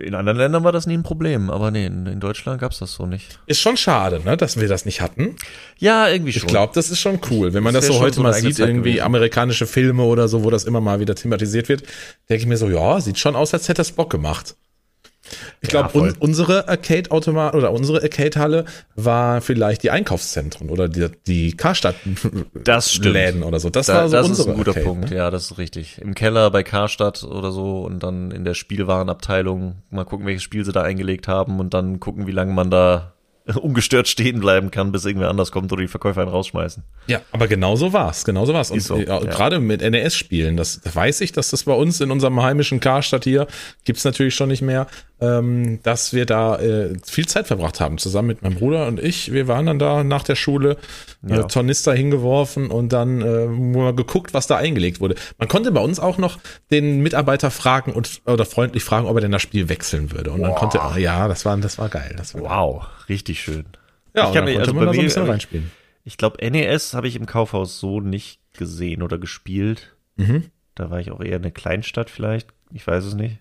in anderen Ländern war das nie ein Problem, aber nee, in, Deutschland gab's das so nicht. Ist schon schade, ne, dass wir das nicht hatten. Ja, irgendwie schon. Ich glaube, das ist schon cool. Wenn man Das das, so heute so mal sieht, Zeit irgendwie gewesen. amerikanische Filme oder so, wo das immer mal wieder thematisiert wird, denke ich mir so, ja, sieht schon aus, als hätte das Bock gemacht. Ich glaube, un unsere Arcade-Automat oder unsere Arcade-Halle war vielleicht die Einkaufszentren oder die, die. Karstadt-Läden oder so. Das Da, war so das ist unsere ein guter Arcade, Punkt, Ne? ja, das ist richtig. Im Keller bei Karstadt oder so und dann in der Spielwarenabteilung mal gucken, welches Spiel sie da eingelegt haben und dann gucken, wie lange man da <laughs> ungestört stehen bleiben kann, bis irgendwer anders kommt oder die Verkäufer einen rausschmeißen. Ja, aber genau so war's, genau so war's. Und so, ja. gerade mit NES-Spielen, das weiß ich, dass das bei uns in unserem heimischen Karstadt hier, gibt's natürlich schon nicht mehr, ähm, dass wir da äh, viel Zeit verbracht haben, zusammen mit meinem Bruder und ich. Wir waren dann da nach der Schule, Ja. äh, Tornister hingeworfen und dann äh, mal geguckt, was da eingelegt wurde. Man konnte bei uns auch noch den Mitarbeiter fragen und oder freundlich fragen, ob er denn das Spiel wechseln würde. Und dann Wow. konnte, ah, ja, das war, das war geil. Das war geil. Richtig schön. Ja, Ich kann mich- also man bei so mir- bisschen also- reinspielen. Ich glaube, NES habe ich im Kaufhaus so nicht gesehen oder gespielt. Mhm. Da war ich auch eher eine Kleinstadt vielleicht. Ich weiß es nicht.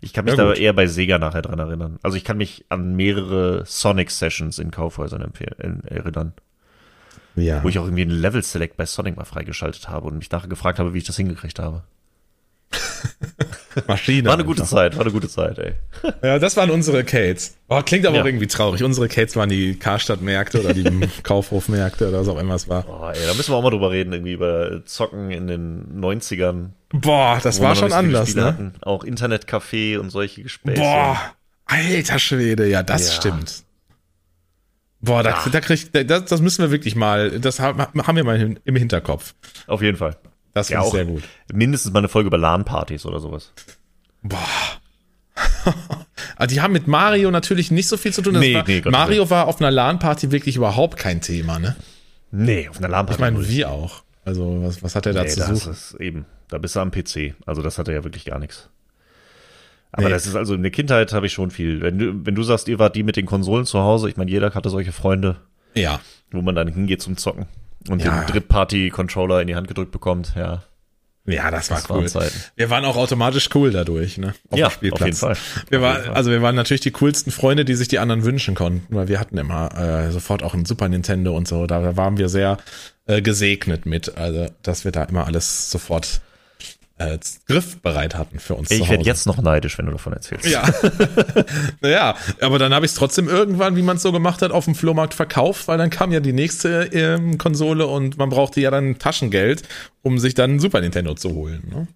Ich kann mich Ja, da eher bei Sega nachher dran erinnern. Also ich kann mich an mehrere Sonic Sessions in Kaufhäusern erinnern, Ja. wo ich auch irgendwie einen Level Select bei Sonic mal freigeschaltet habe und mich nachher gefragt habe, wie ich das hingekriegt habe. <laughs> Maschine. War eine gute einfach. Zeit, war eine gute Zeit, ey. Ja, das waren unsere Cates. Oh, klingt aber Ja. auch irgendwie traurig. Unsere Cates waren die Karstadtmärkte oder die <laughs> Kaufhofmärkte oder was auch immer es war. Oh, ey, da müssen wir auch mal drüber reden, irgendwie über Zocken in den 90ern. Boah, das war schon anders, ne? Hatten. Auch Internetcafé und solche Gespräche. Boah, alter Schwede, ja, das Ja. stimmt. Boah, da, da krieg, das, das müssen wir wirklich mal, das haben wir mal im Hinterkopf. Auf jeden Fall. Das Ja, finde ich auch sehr gut. mindestens mal eine Folge über LAN-Partys oder sowas. Boah. Aber <laughs> die haben mit Mario natürlich nicht so viel zu tun. Nee, war, nee, Mario war auf einer LAN-Party wirklich überhaupt kein Thema, ne? Nee, auf einer LAN-Party. Ich meine, wie auch. Also, was, was hat er da nee, zu das suchen? ist eben, da bist du am PC. Also das hatte ja wirklich gar nichts. Aber Nee. das ist also in der Kindheit habe ich schon viel. Wenn du, wenn du sagst, ihr wart die mit den Konsolen zu Hause, ich meine, jeder hatte solche Freunde, Ja. wo man dann hingeht zum Zocken und Ja. den Drittparty-Controller in die Hand gedrückt bekommt, ja. Ja, das war das cool. Waren wir waren auch automatisch cool dadurch, ne? Auf ja, auf jeden Fall. Wir waren, also wir waren natürlich die coolsten Freunde, die sich die anderen wünschen konnten, weil wir hatten immer äh, sofort auch ein Super Nintendo und so. Da waren wir sehr äh, gesegnet mit, also dass wir da immer alles sofort äh, griffbereit hatten für uns. Ich werde jetzt noch neidisch, wenn du davon erzählst. Ja. <laughs> naja, aber dann habe ich es trotzdem irgendwann, wie man es so gemacht hat, auf dem Flohmarkt verkauft, weil dann kam ja die nächste ähm, Konsole und man brauchte ja dann Taschengeld, um sich dann ein Super Nintendo zu holen. Ne?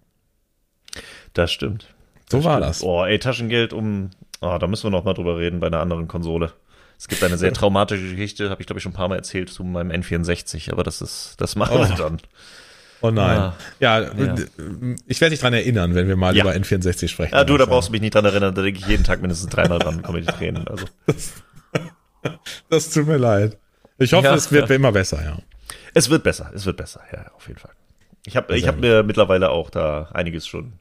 Das stimmt. So das war stimmt. das. Oh, ey, Taschengeld um, oh, da müssen wir noch mal drüber reden bei einer anderen Konsole. Es gibt eine sehr <laughs> traumatische Geschichte, habe ich glaube ich schon ein paar Mal erzählt zu meinem N64, aber das ist, das machen oh. wir dann. Oh nein. Ah, ja, ja, ich werde dich dran erinnern, wenn wir mal ja. über N64 sprechen. Ja, du, da brauchst du mich nicht dran erinnern, da denke ich jeden Tag mindestens dreimal dran, komme ich Tränen. Also. Das, <laughs> das, tut mir leid. Ich hoffe, ja, es wird immer besser, ja. Es wird besser, es wird besser, ja, auf jeden Fall. Ich habe ich hab mir mittlerweile auch da einiges schon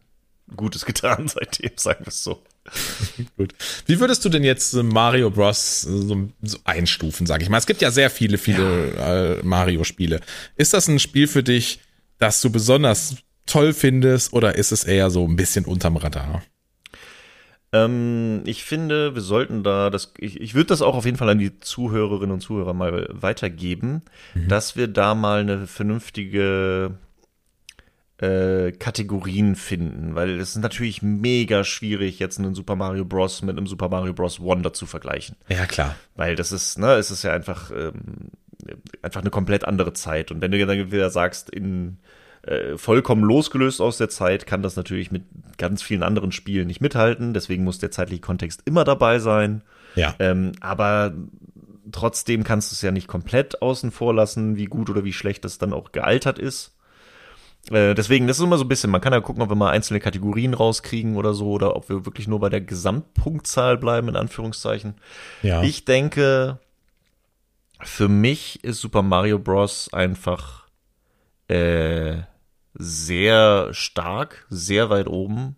Gutes <laughs> getan seitdem, sagen wir es so. <laughs> Gut. Wie würdest du denn jetzt Mario Bros. so, so einstufen, sage ich mal? Es gibt ja sehr viele, viele ja. äh, Mario-Spiele. Ist das ein Spiel für dich, das du besonders toll findest oder ist es eher so ein bisschen unterm Radar? Ähm, ich finde, wir sollten da, das, ich, ich würde das auch auf jeden Fall an die Zuhörerinnen und Zuhörer mal weitergeben, mhm. dass wir da mal eine vernünftige äh, Kategorien finden, weil es ist natürlich mega schwierig, jetzt einen Super Mario Bros. mit einem Super Mario Bros. Wonder zu vergleichen. Ja, klar. Weil das ist, ne, es ist ja einfach, ähm, einfach eine komplett andere Zeit. Und wenn du dann wieder sagst, in äh, vollkommen losgelöst aus der Zeit, kann das natürlich mit ganz vielen anderen Spielen nicht mithalten. Deswegen muss der zeitliche Kontext immer dabei sein. Ja. Ähm, aber trotzdem kannst du es ja nicht komplett außen vor lassen, wie gut oder wie schlecht das dann auch gealtert ist. Äh, deswegen, das ist immer so ein bisschen, man kann ja gucken, ob wir mal einzelne Kategorien rauskriegen oder so, oder ob wir wirklich nur bei der Gesamtpunktzahl bleiben, in Anführungszeichen. Ja. Ich denke, für mich ist Super Mario Bros. einfach äh, sehr stark, sehr weit oben.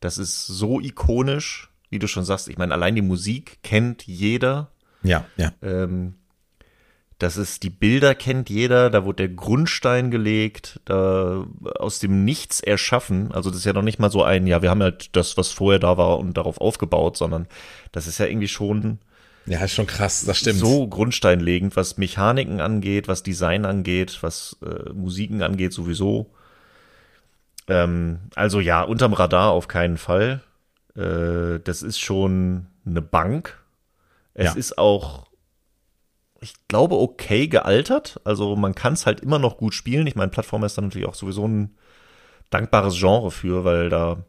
Das ist so ikonisch, wie du schon sagst. Ich meine, allein die Musik kennt jeder. Ja, ja. Ähm, das ist, die Bilder kennt jeder, da wurde der Grundstein gelegt, da aus dem Nichts erschaffen. Also das ist ja noch nicht mal so ein, ja, wir haben halt das, was vorher da war und darauf aufgebaut, sondern das ist ja irgendwie schon ja, ist schon krass, das stimmt. So grundsteinlegend, was Mechaniken angeht, was Design angeht, was äh, Musiken angeht, sowieso. Ähm, also ja, unterm Radar auf keinen Fall. Äh, das ist schon eine Bank. Es ja. ist auch, ich glaube, okay gealtert. Also man kann es halt immer noch gut spielen. Ich meine, Plattformer ist dann natürlich auch sowieso ein dankbares Genre für, weil da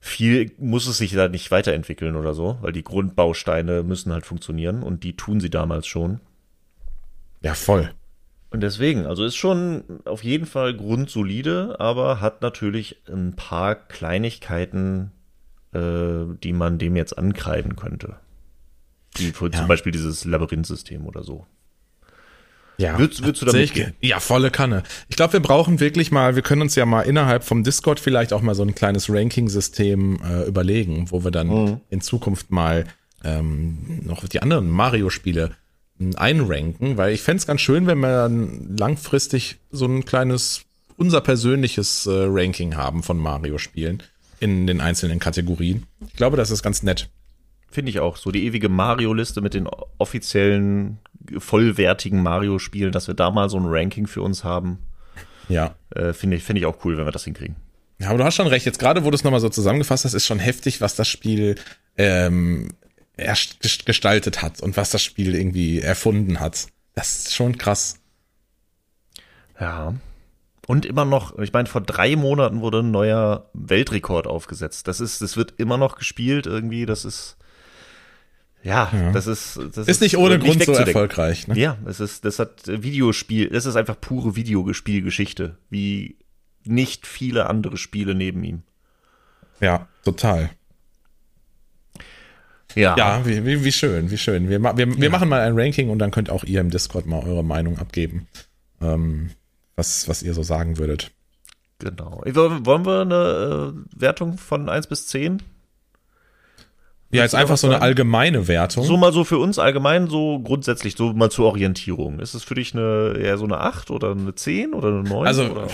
viel muss es sich da nicht weiterentwickeln oder so, weil die Grundbausteine müssen halt funktionieren und die tun sie damals schon. Ja, voll. Und deswegen, also ist schon auf jeden Fall grundsolide, aber hat natürlich ein paar Kleinigkeiten, äh, die man dem jetzt ankreiden könnte. Wie ja. zum Beispiel dieses Labyrinthsystem oder so. Ja, würdest, würdest du damit gehen? Ja, volle Kanne. Ich glaube, wir brauchen wirklich mal, wir können uns ja mal innerhalb vom Discord vielleicht auch mal so ein kleines Ranking-System äh, überlegen, wo wir dann mhm. in Zukunft mal ähm, noch die anderen Mario-Spiele hm, einranken, weil ich fände es ganz schön, wenn wir dann langfristig so ein kleines, unser persönliches äh, Ranking haben von Mario-Spielen in den einzelnen Kategorien. Ich glaube, das ist ganz nett. Finde ich auch. So die ewige Mario-Liste mit den offiziellen, vollwertigen Mario-Spielen, dass wir da mal so ein Ranking für uns haben. Ja. Äh, Finde ich, finde ich auch cool, wenn wir das hinkriegen. Ja, aber du hast schon recht. Jetzt gerade, wo du es nochmal so zusammengefasst hast, ist schon heftig, was das Spiel ähm, erst gestaltet hat und was das Spiel irgendwie erfunden hat. Das ist schon krass. Ja. Und immer noch, ich meine, vor drei Monaten wurde ein neuer Weltrekord aufgesetzt. Das ist, das wird immer noch gespielt irgendwie. Das ist, ja, ja. das ist das ist nicht ohne nicht Grund so erfolgreich. Ne? Ja, es ist das hat Videospiel, das ist einfach pure Videospielgeschichte, wie nicht viele andere Spiele neben ihm. Ja, total. Ja, ja wie, wie, wie schön, wie schön. Wir, wir, wir ja. machen mal ein Ranking und dann könnt auch ihr im Discord mal eure Meinung abgeben, ähm, was, was ihr so sagen würdet. Genau. Wollen wir eine äh, Wertung von 1 bis 10? Ja, jetzt einfach so eine allgemeine Wertung. So mal so für uns allgemein, so grundsätzlich, so mal zur Orientierung. Ist es für dich eine eher so eine 8 oder eine 10 oder eine 9? Also, oder?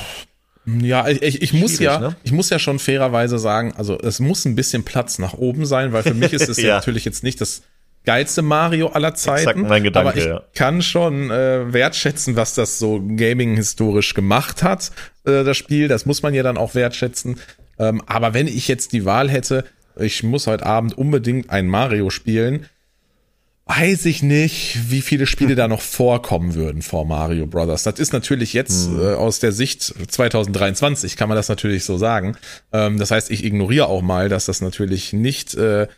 Ja, ich, ich, ich muss ja, ne? ich muss ja schon fairerweise sagen, also es muss ein bisschen Platz nach oben sein, weil für mich ist <laughs> es ja. Ja. natürlich jetzt nicht das geilste Mario aller Zeiten. mein Gedanke, aber ich ja. kann schon äh, wertschätzen, was das so gaming-historisch gemacht hat, äh, das Spiel. Das muss man ja dann auch wertschätzen. Ähm, aber wenn ich jetzt die Wahl hätte, ich muss heute Abend unbedingt ein Mario spielen, weiß ich nicht, wie viele Spiele da noch vorkommen würden vor Mario Brothers. Das ist natürlich jetzt äh, aus der Sicht 2023 kann man das natürlich so sagen. Ähm, das heißt, ich ignoriere auch mal, dass das natürlich nicht äh,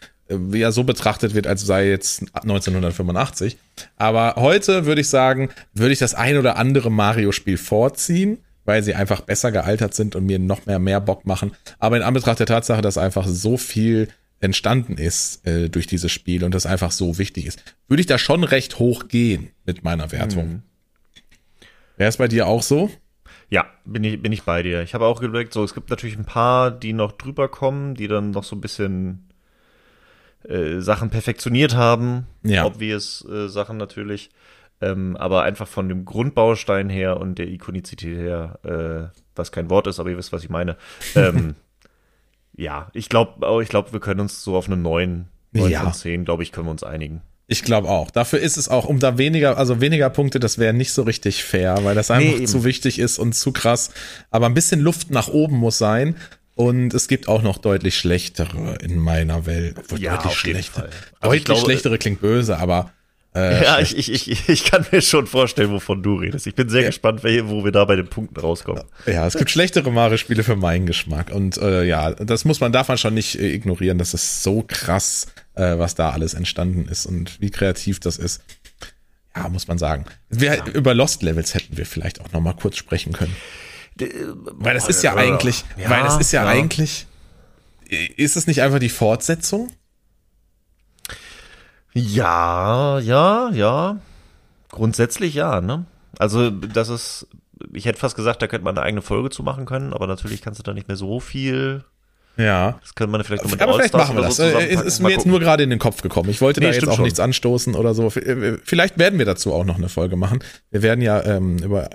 ja so betrachtet wird, als sei jetzt 1985. Aber heute würde ich sagen, würde ich das ein oder andere Mario-Spiel vorziehen, weil sie einfach besser gealtert sind und mir noch mehr mehr Bock machen. Aber in Anbetracht der Tatsache, dass einfach so viel entstanden ist äh, durch dieses Spiel und das einfach so wichtig ist, würde ich da schon recht hoch gehen mit meiner Wertung. Wäre es bei dir auch so? Ja, bin ich, bin ich bei dir. Ich habe auch überlegt, so, es gibt natürlich ein paar, die noch drüber kommen, die dann noch so ein bisschen äh, Sachen perfektioniert haben. Ja. Obvious äh, Sachen natürlich. Ähm, aber einfach von dem Grundbaustein her und der Ikonizität her, äh, was kein Wort ist, aber ihr wisst, was ich meine. Ähm, <laughs> ja, ich glaube, ich glaube, wir können uns so auf eine 9, 9 Ja. von 10, glaube ich, können wir uns einigen. Ich glaube auch. Dafür ist es auch, um da weniger, also weniger Punkte, das wäre nicht so richtig fair, weil das einfach eben. zu wichtig ist und zu krass. Aber ein bisschen Luft nach oben muss sein. Und es gibt auch noch deutlich schlechtere in meiner Welt. Obwohl Ja, deutlich auf jeden schlechter. Fall. Also Deutlich ich glaube- schlechtere klingt böse, aber äh, ja, ich, ich, ich, ich kann mir schon vorstellen, wovon du redest. Ich bin sehr Ja. gespannt, wo wir da bei den Punkten rauskommen. ja, es gibt schlechtere Mario-Spiele für meinen Geschmack. Und äh, ja, das muss man, darf man schon nicht äh, ignorieren. Das ist so krass, äh, was da alles entstanden ist und wie kreativ das ist. Ja, muss man sagen. Wir, Über Lost Levels hätten wir vielleicht auch noch mal kurz sprechen können. Weil das ist ja eigentlich, Ja, weil das ist ja, ja. eigentlich, ist es nicht einfach die Fortsetzung? Ja, ja, ja. Grundsätzlich ja, ne? Also, das ist, ich hätte fast gesagt, da könnte man eine eigene Folge zu machen können, aber natürlich kannst du da nicht mehr so viel. Ja. Das könnte man vielleicht nur mit Aber vielleicht machen wir das. so ist Mal mir jetzt nur gerade in den Kopf gekommen. Ich wollte Nee, da jetzt auch schon. nichts anstoßen oder so. Vielleicht werden wir dazu auch noch eine Folge machen. Wir werden ja ähm, über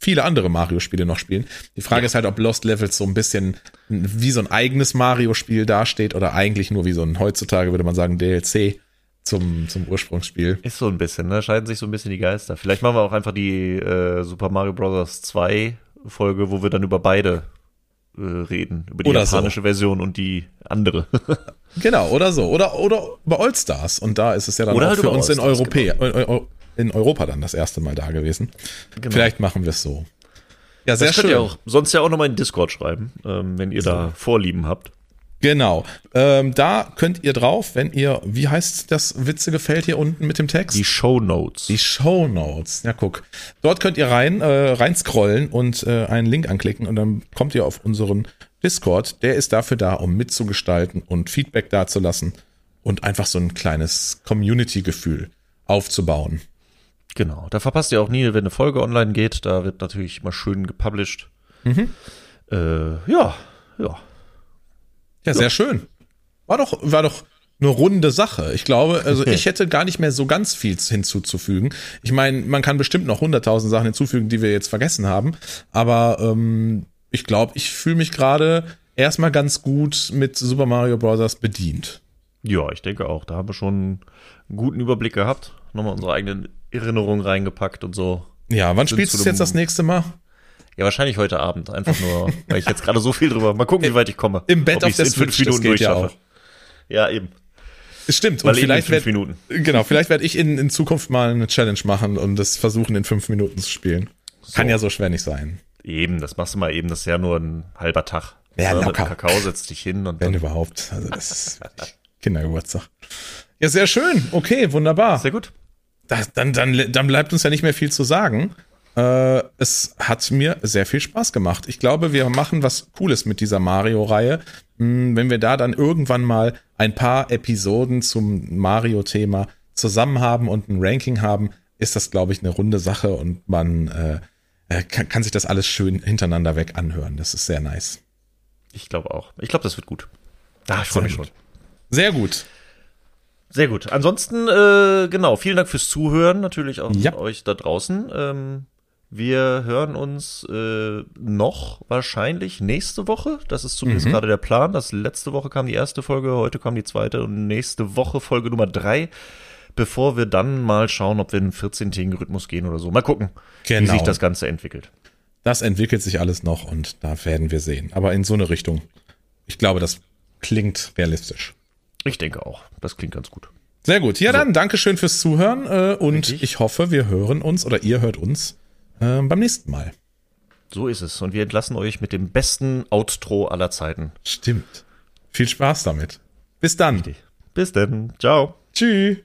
viele andere Mario-Spiele noch spielen. Die Frage ist halt, ob Lost Levels so ein bisschen wie so ein eigenes Mario-Spiel dasteht oder eigentlich nur wie so ein, heutzutage würde man sagen, DLC zum, zum Ursprungsspiel. Ist so ein bisschen, ne? Scheiden sich so ein bisschen die Geister. Vielleicht machen wir auch einfach die äh, Super Mario Bros. 2 Folge, wo wir dann über beide äh, reden. Über die Oder so. japanische Version und die andere. <laughs> Genau, oder so. Oder, oder über All-Stars. Und da ist es ja dann Oder auch halt für uns in, Europä Eu- Eu- in Europa dann das erste Mal da gewesen. Genau. Vielleicht machen wir es so. Ja, sehr das könnt schön. ihr auch, sonst ja auch nochmal in Discord schreiben, ähm, wenn ihr da Vorlieben habt. Genau. Ähm, da könnt ihr drauf, wenn ihr, wie heißt das witzige Feld hier unten mit dem Text? Die Show Notes. Die Show Notes. Ja, guck. Dort könnt ihr rein, äh, rein scrollen und äh, einen Link anklicken und dann kommt ihr auf unseren Discord. Der ist dafür da, um mitzugestalten und Feedback dazulassen und einfach so ein kleines Community-Gefühl aufzubauen. Genau. Da verpasst ihr auch nie, wenn eine Folge online geht. Da wird natürlich mal schön gepublished. Mhm. Äh, ja, ja. Ja, sehr schön. War doch, war doch eine runde Sache. Ich glaube, also <laughs> ich hätte gar nicht mehr so ganz viel hinzuzufügen. Ich meine, man kann bestimmt noch hunderttausend Sachen hinzufügen, die wir jetzt vergessen haben. Aber ähm, ich glaube, ich fühle mich gerade erstmal ganz gut mit Super Mario Bros. bedient. Ja, ich denke auch. Da haben wir schon einen guten Überblick gehabt. Nochmal unsere eigenen Erinnerungen reingepackt und so. Ja, wann spielst du es jetzt das nächste Mal? Ja, wahrscheinlich heute Abend. Einfach nur, weil ich jetzt gerade so viel drüber. Mal gucken, wie weit ich komme. Im Bett Ob auf der in fünf Switch, das Minuten geht ja durchschaffe. Ja, eben. Stimmt. Weil und eben in vielleicht fünf werd, Minuten. Genau, vielleicht werde ich in, in Zukunft mal eine Challenge machen und das versuchen in fünf Minuten zu spielen. Kann ja so schwer nicht sein. Eben, das machst du mal eben. Das ist ja nur ein halber Tag. Ja, Mit locker. Kakao setzt dich hin und Wenn dann. überhaupt. Also das ist Kindergeburtstag. Ja, sehr schön. Okay, wunderbar. Sehr gut. Das, dann, dann, dann bleibt uns ja nicht mehr viel zu sagen. Äh, es hat mir sehr viel Spaß gemacht. Ich glaube, wir machen was Cooles mit dieser Mario-Reihe. Hm, Wenn wir da dann irgendwann mal ein paar Episoden zum Mario-Thema zusammen haben und ein Ranking haben, ist das, glaube ich, eine runde Sache und man äh, äh, kann, kann sich das alles schön hintereinander weg anhören. Das ist sehr nice. Ich glaube auch. Ich glaube, das wird gut. Da, ich freue mich schon. Sehr gut. Sehr gut. Ansonsten, äh, genau, vielen Dank fürs Zuhören, natürlich auch Ja. euch da draußen. Ähm, Wir hören uns äh, noch wahrscheinlich nächste Woche. Das ist zumindest Mhm. gerade der Plan. Das letzte Woche kam die erste Folge, heute kam die zweite und nächste Woche Folge Nummer drei. Bevor wir dann mal schauen, ob wir in einen 14-tägigen Rhythmus gehen oder so. Mal gucken, wie Genau. sich das Ganze entwickelt. Das entwickelt sich alles noch und da werden wir sehen. Aber in so eine Richtung. Ich glaube, das klingt realistisch. Ich denke auch. Das klingt ganz gut. Sehr gut. Ja, dann Dankeschön fürs Zuhören äh, und Richtig. ich hoffe, wir hören uns oder ihr hört uns äh, beim nächsten Mal. So ist es. Und wir entlassen euch mit dem besten Outro aller Zeiten. Stimmt. Viel Spaß damit. Bis dann. Bis dann. Ciao. Tschüss.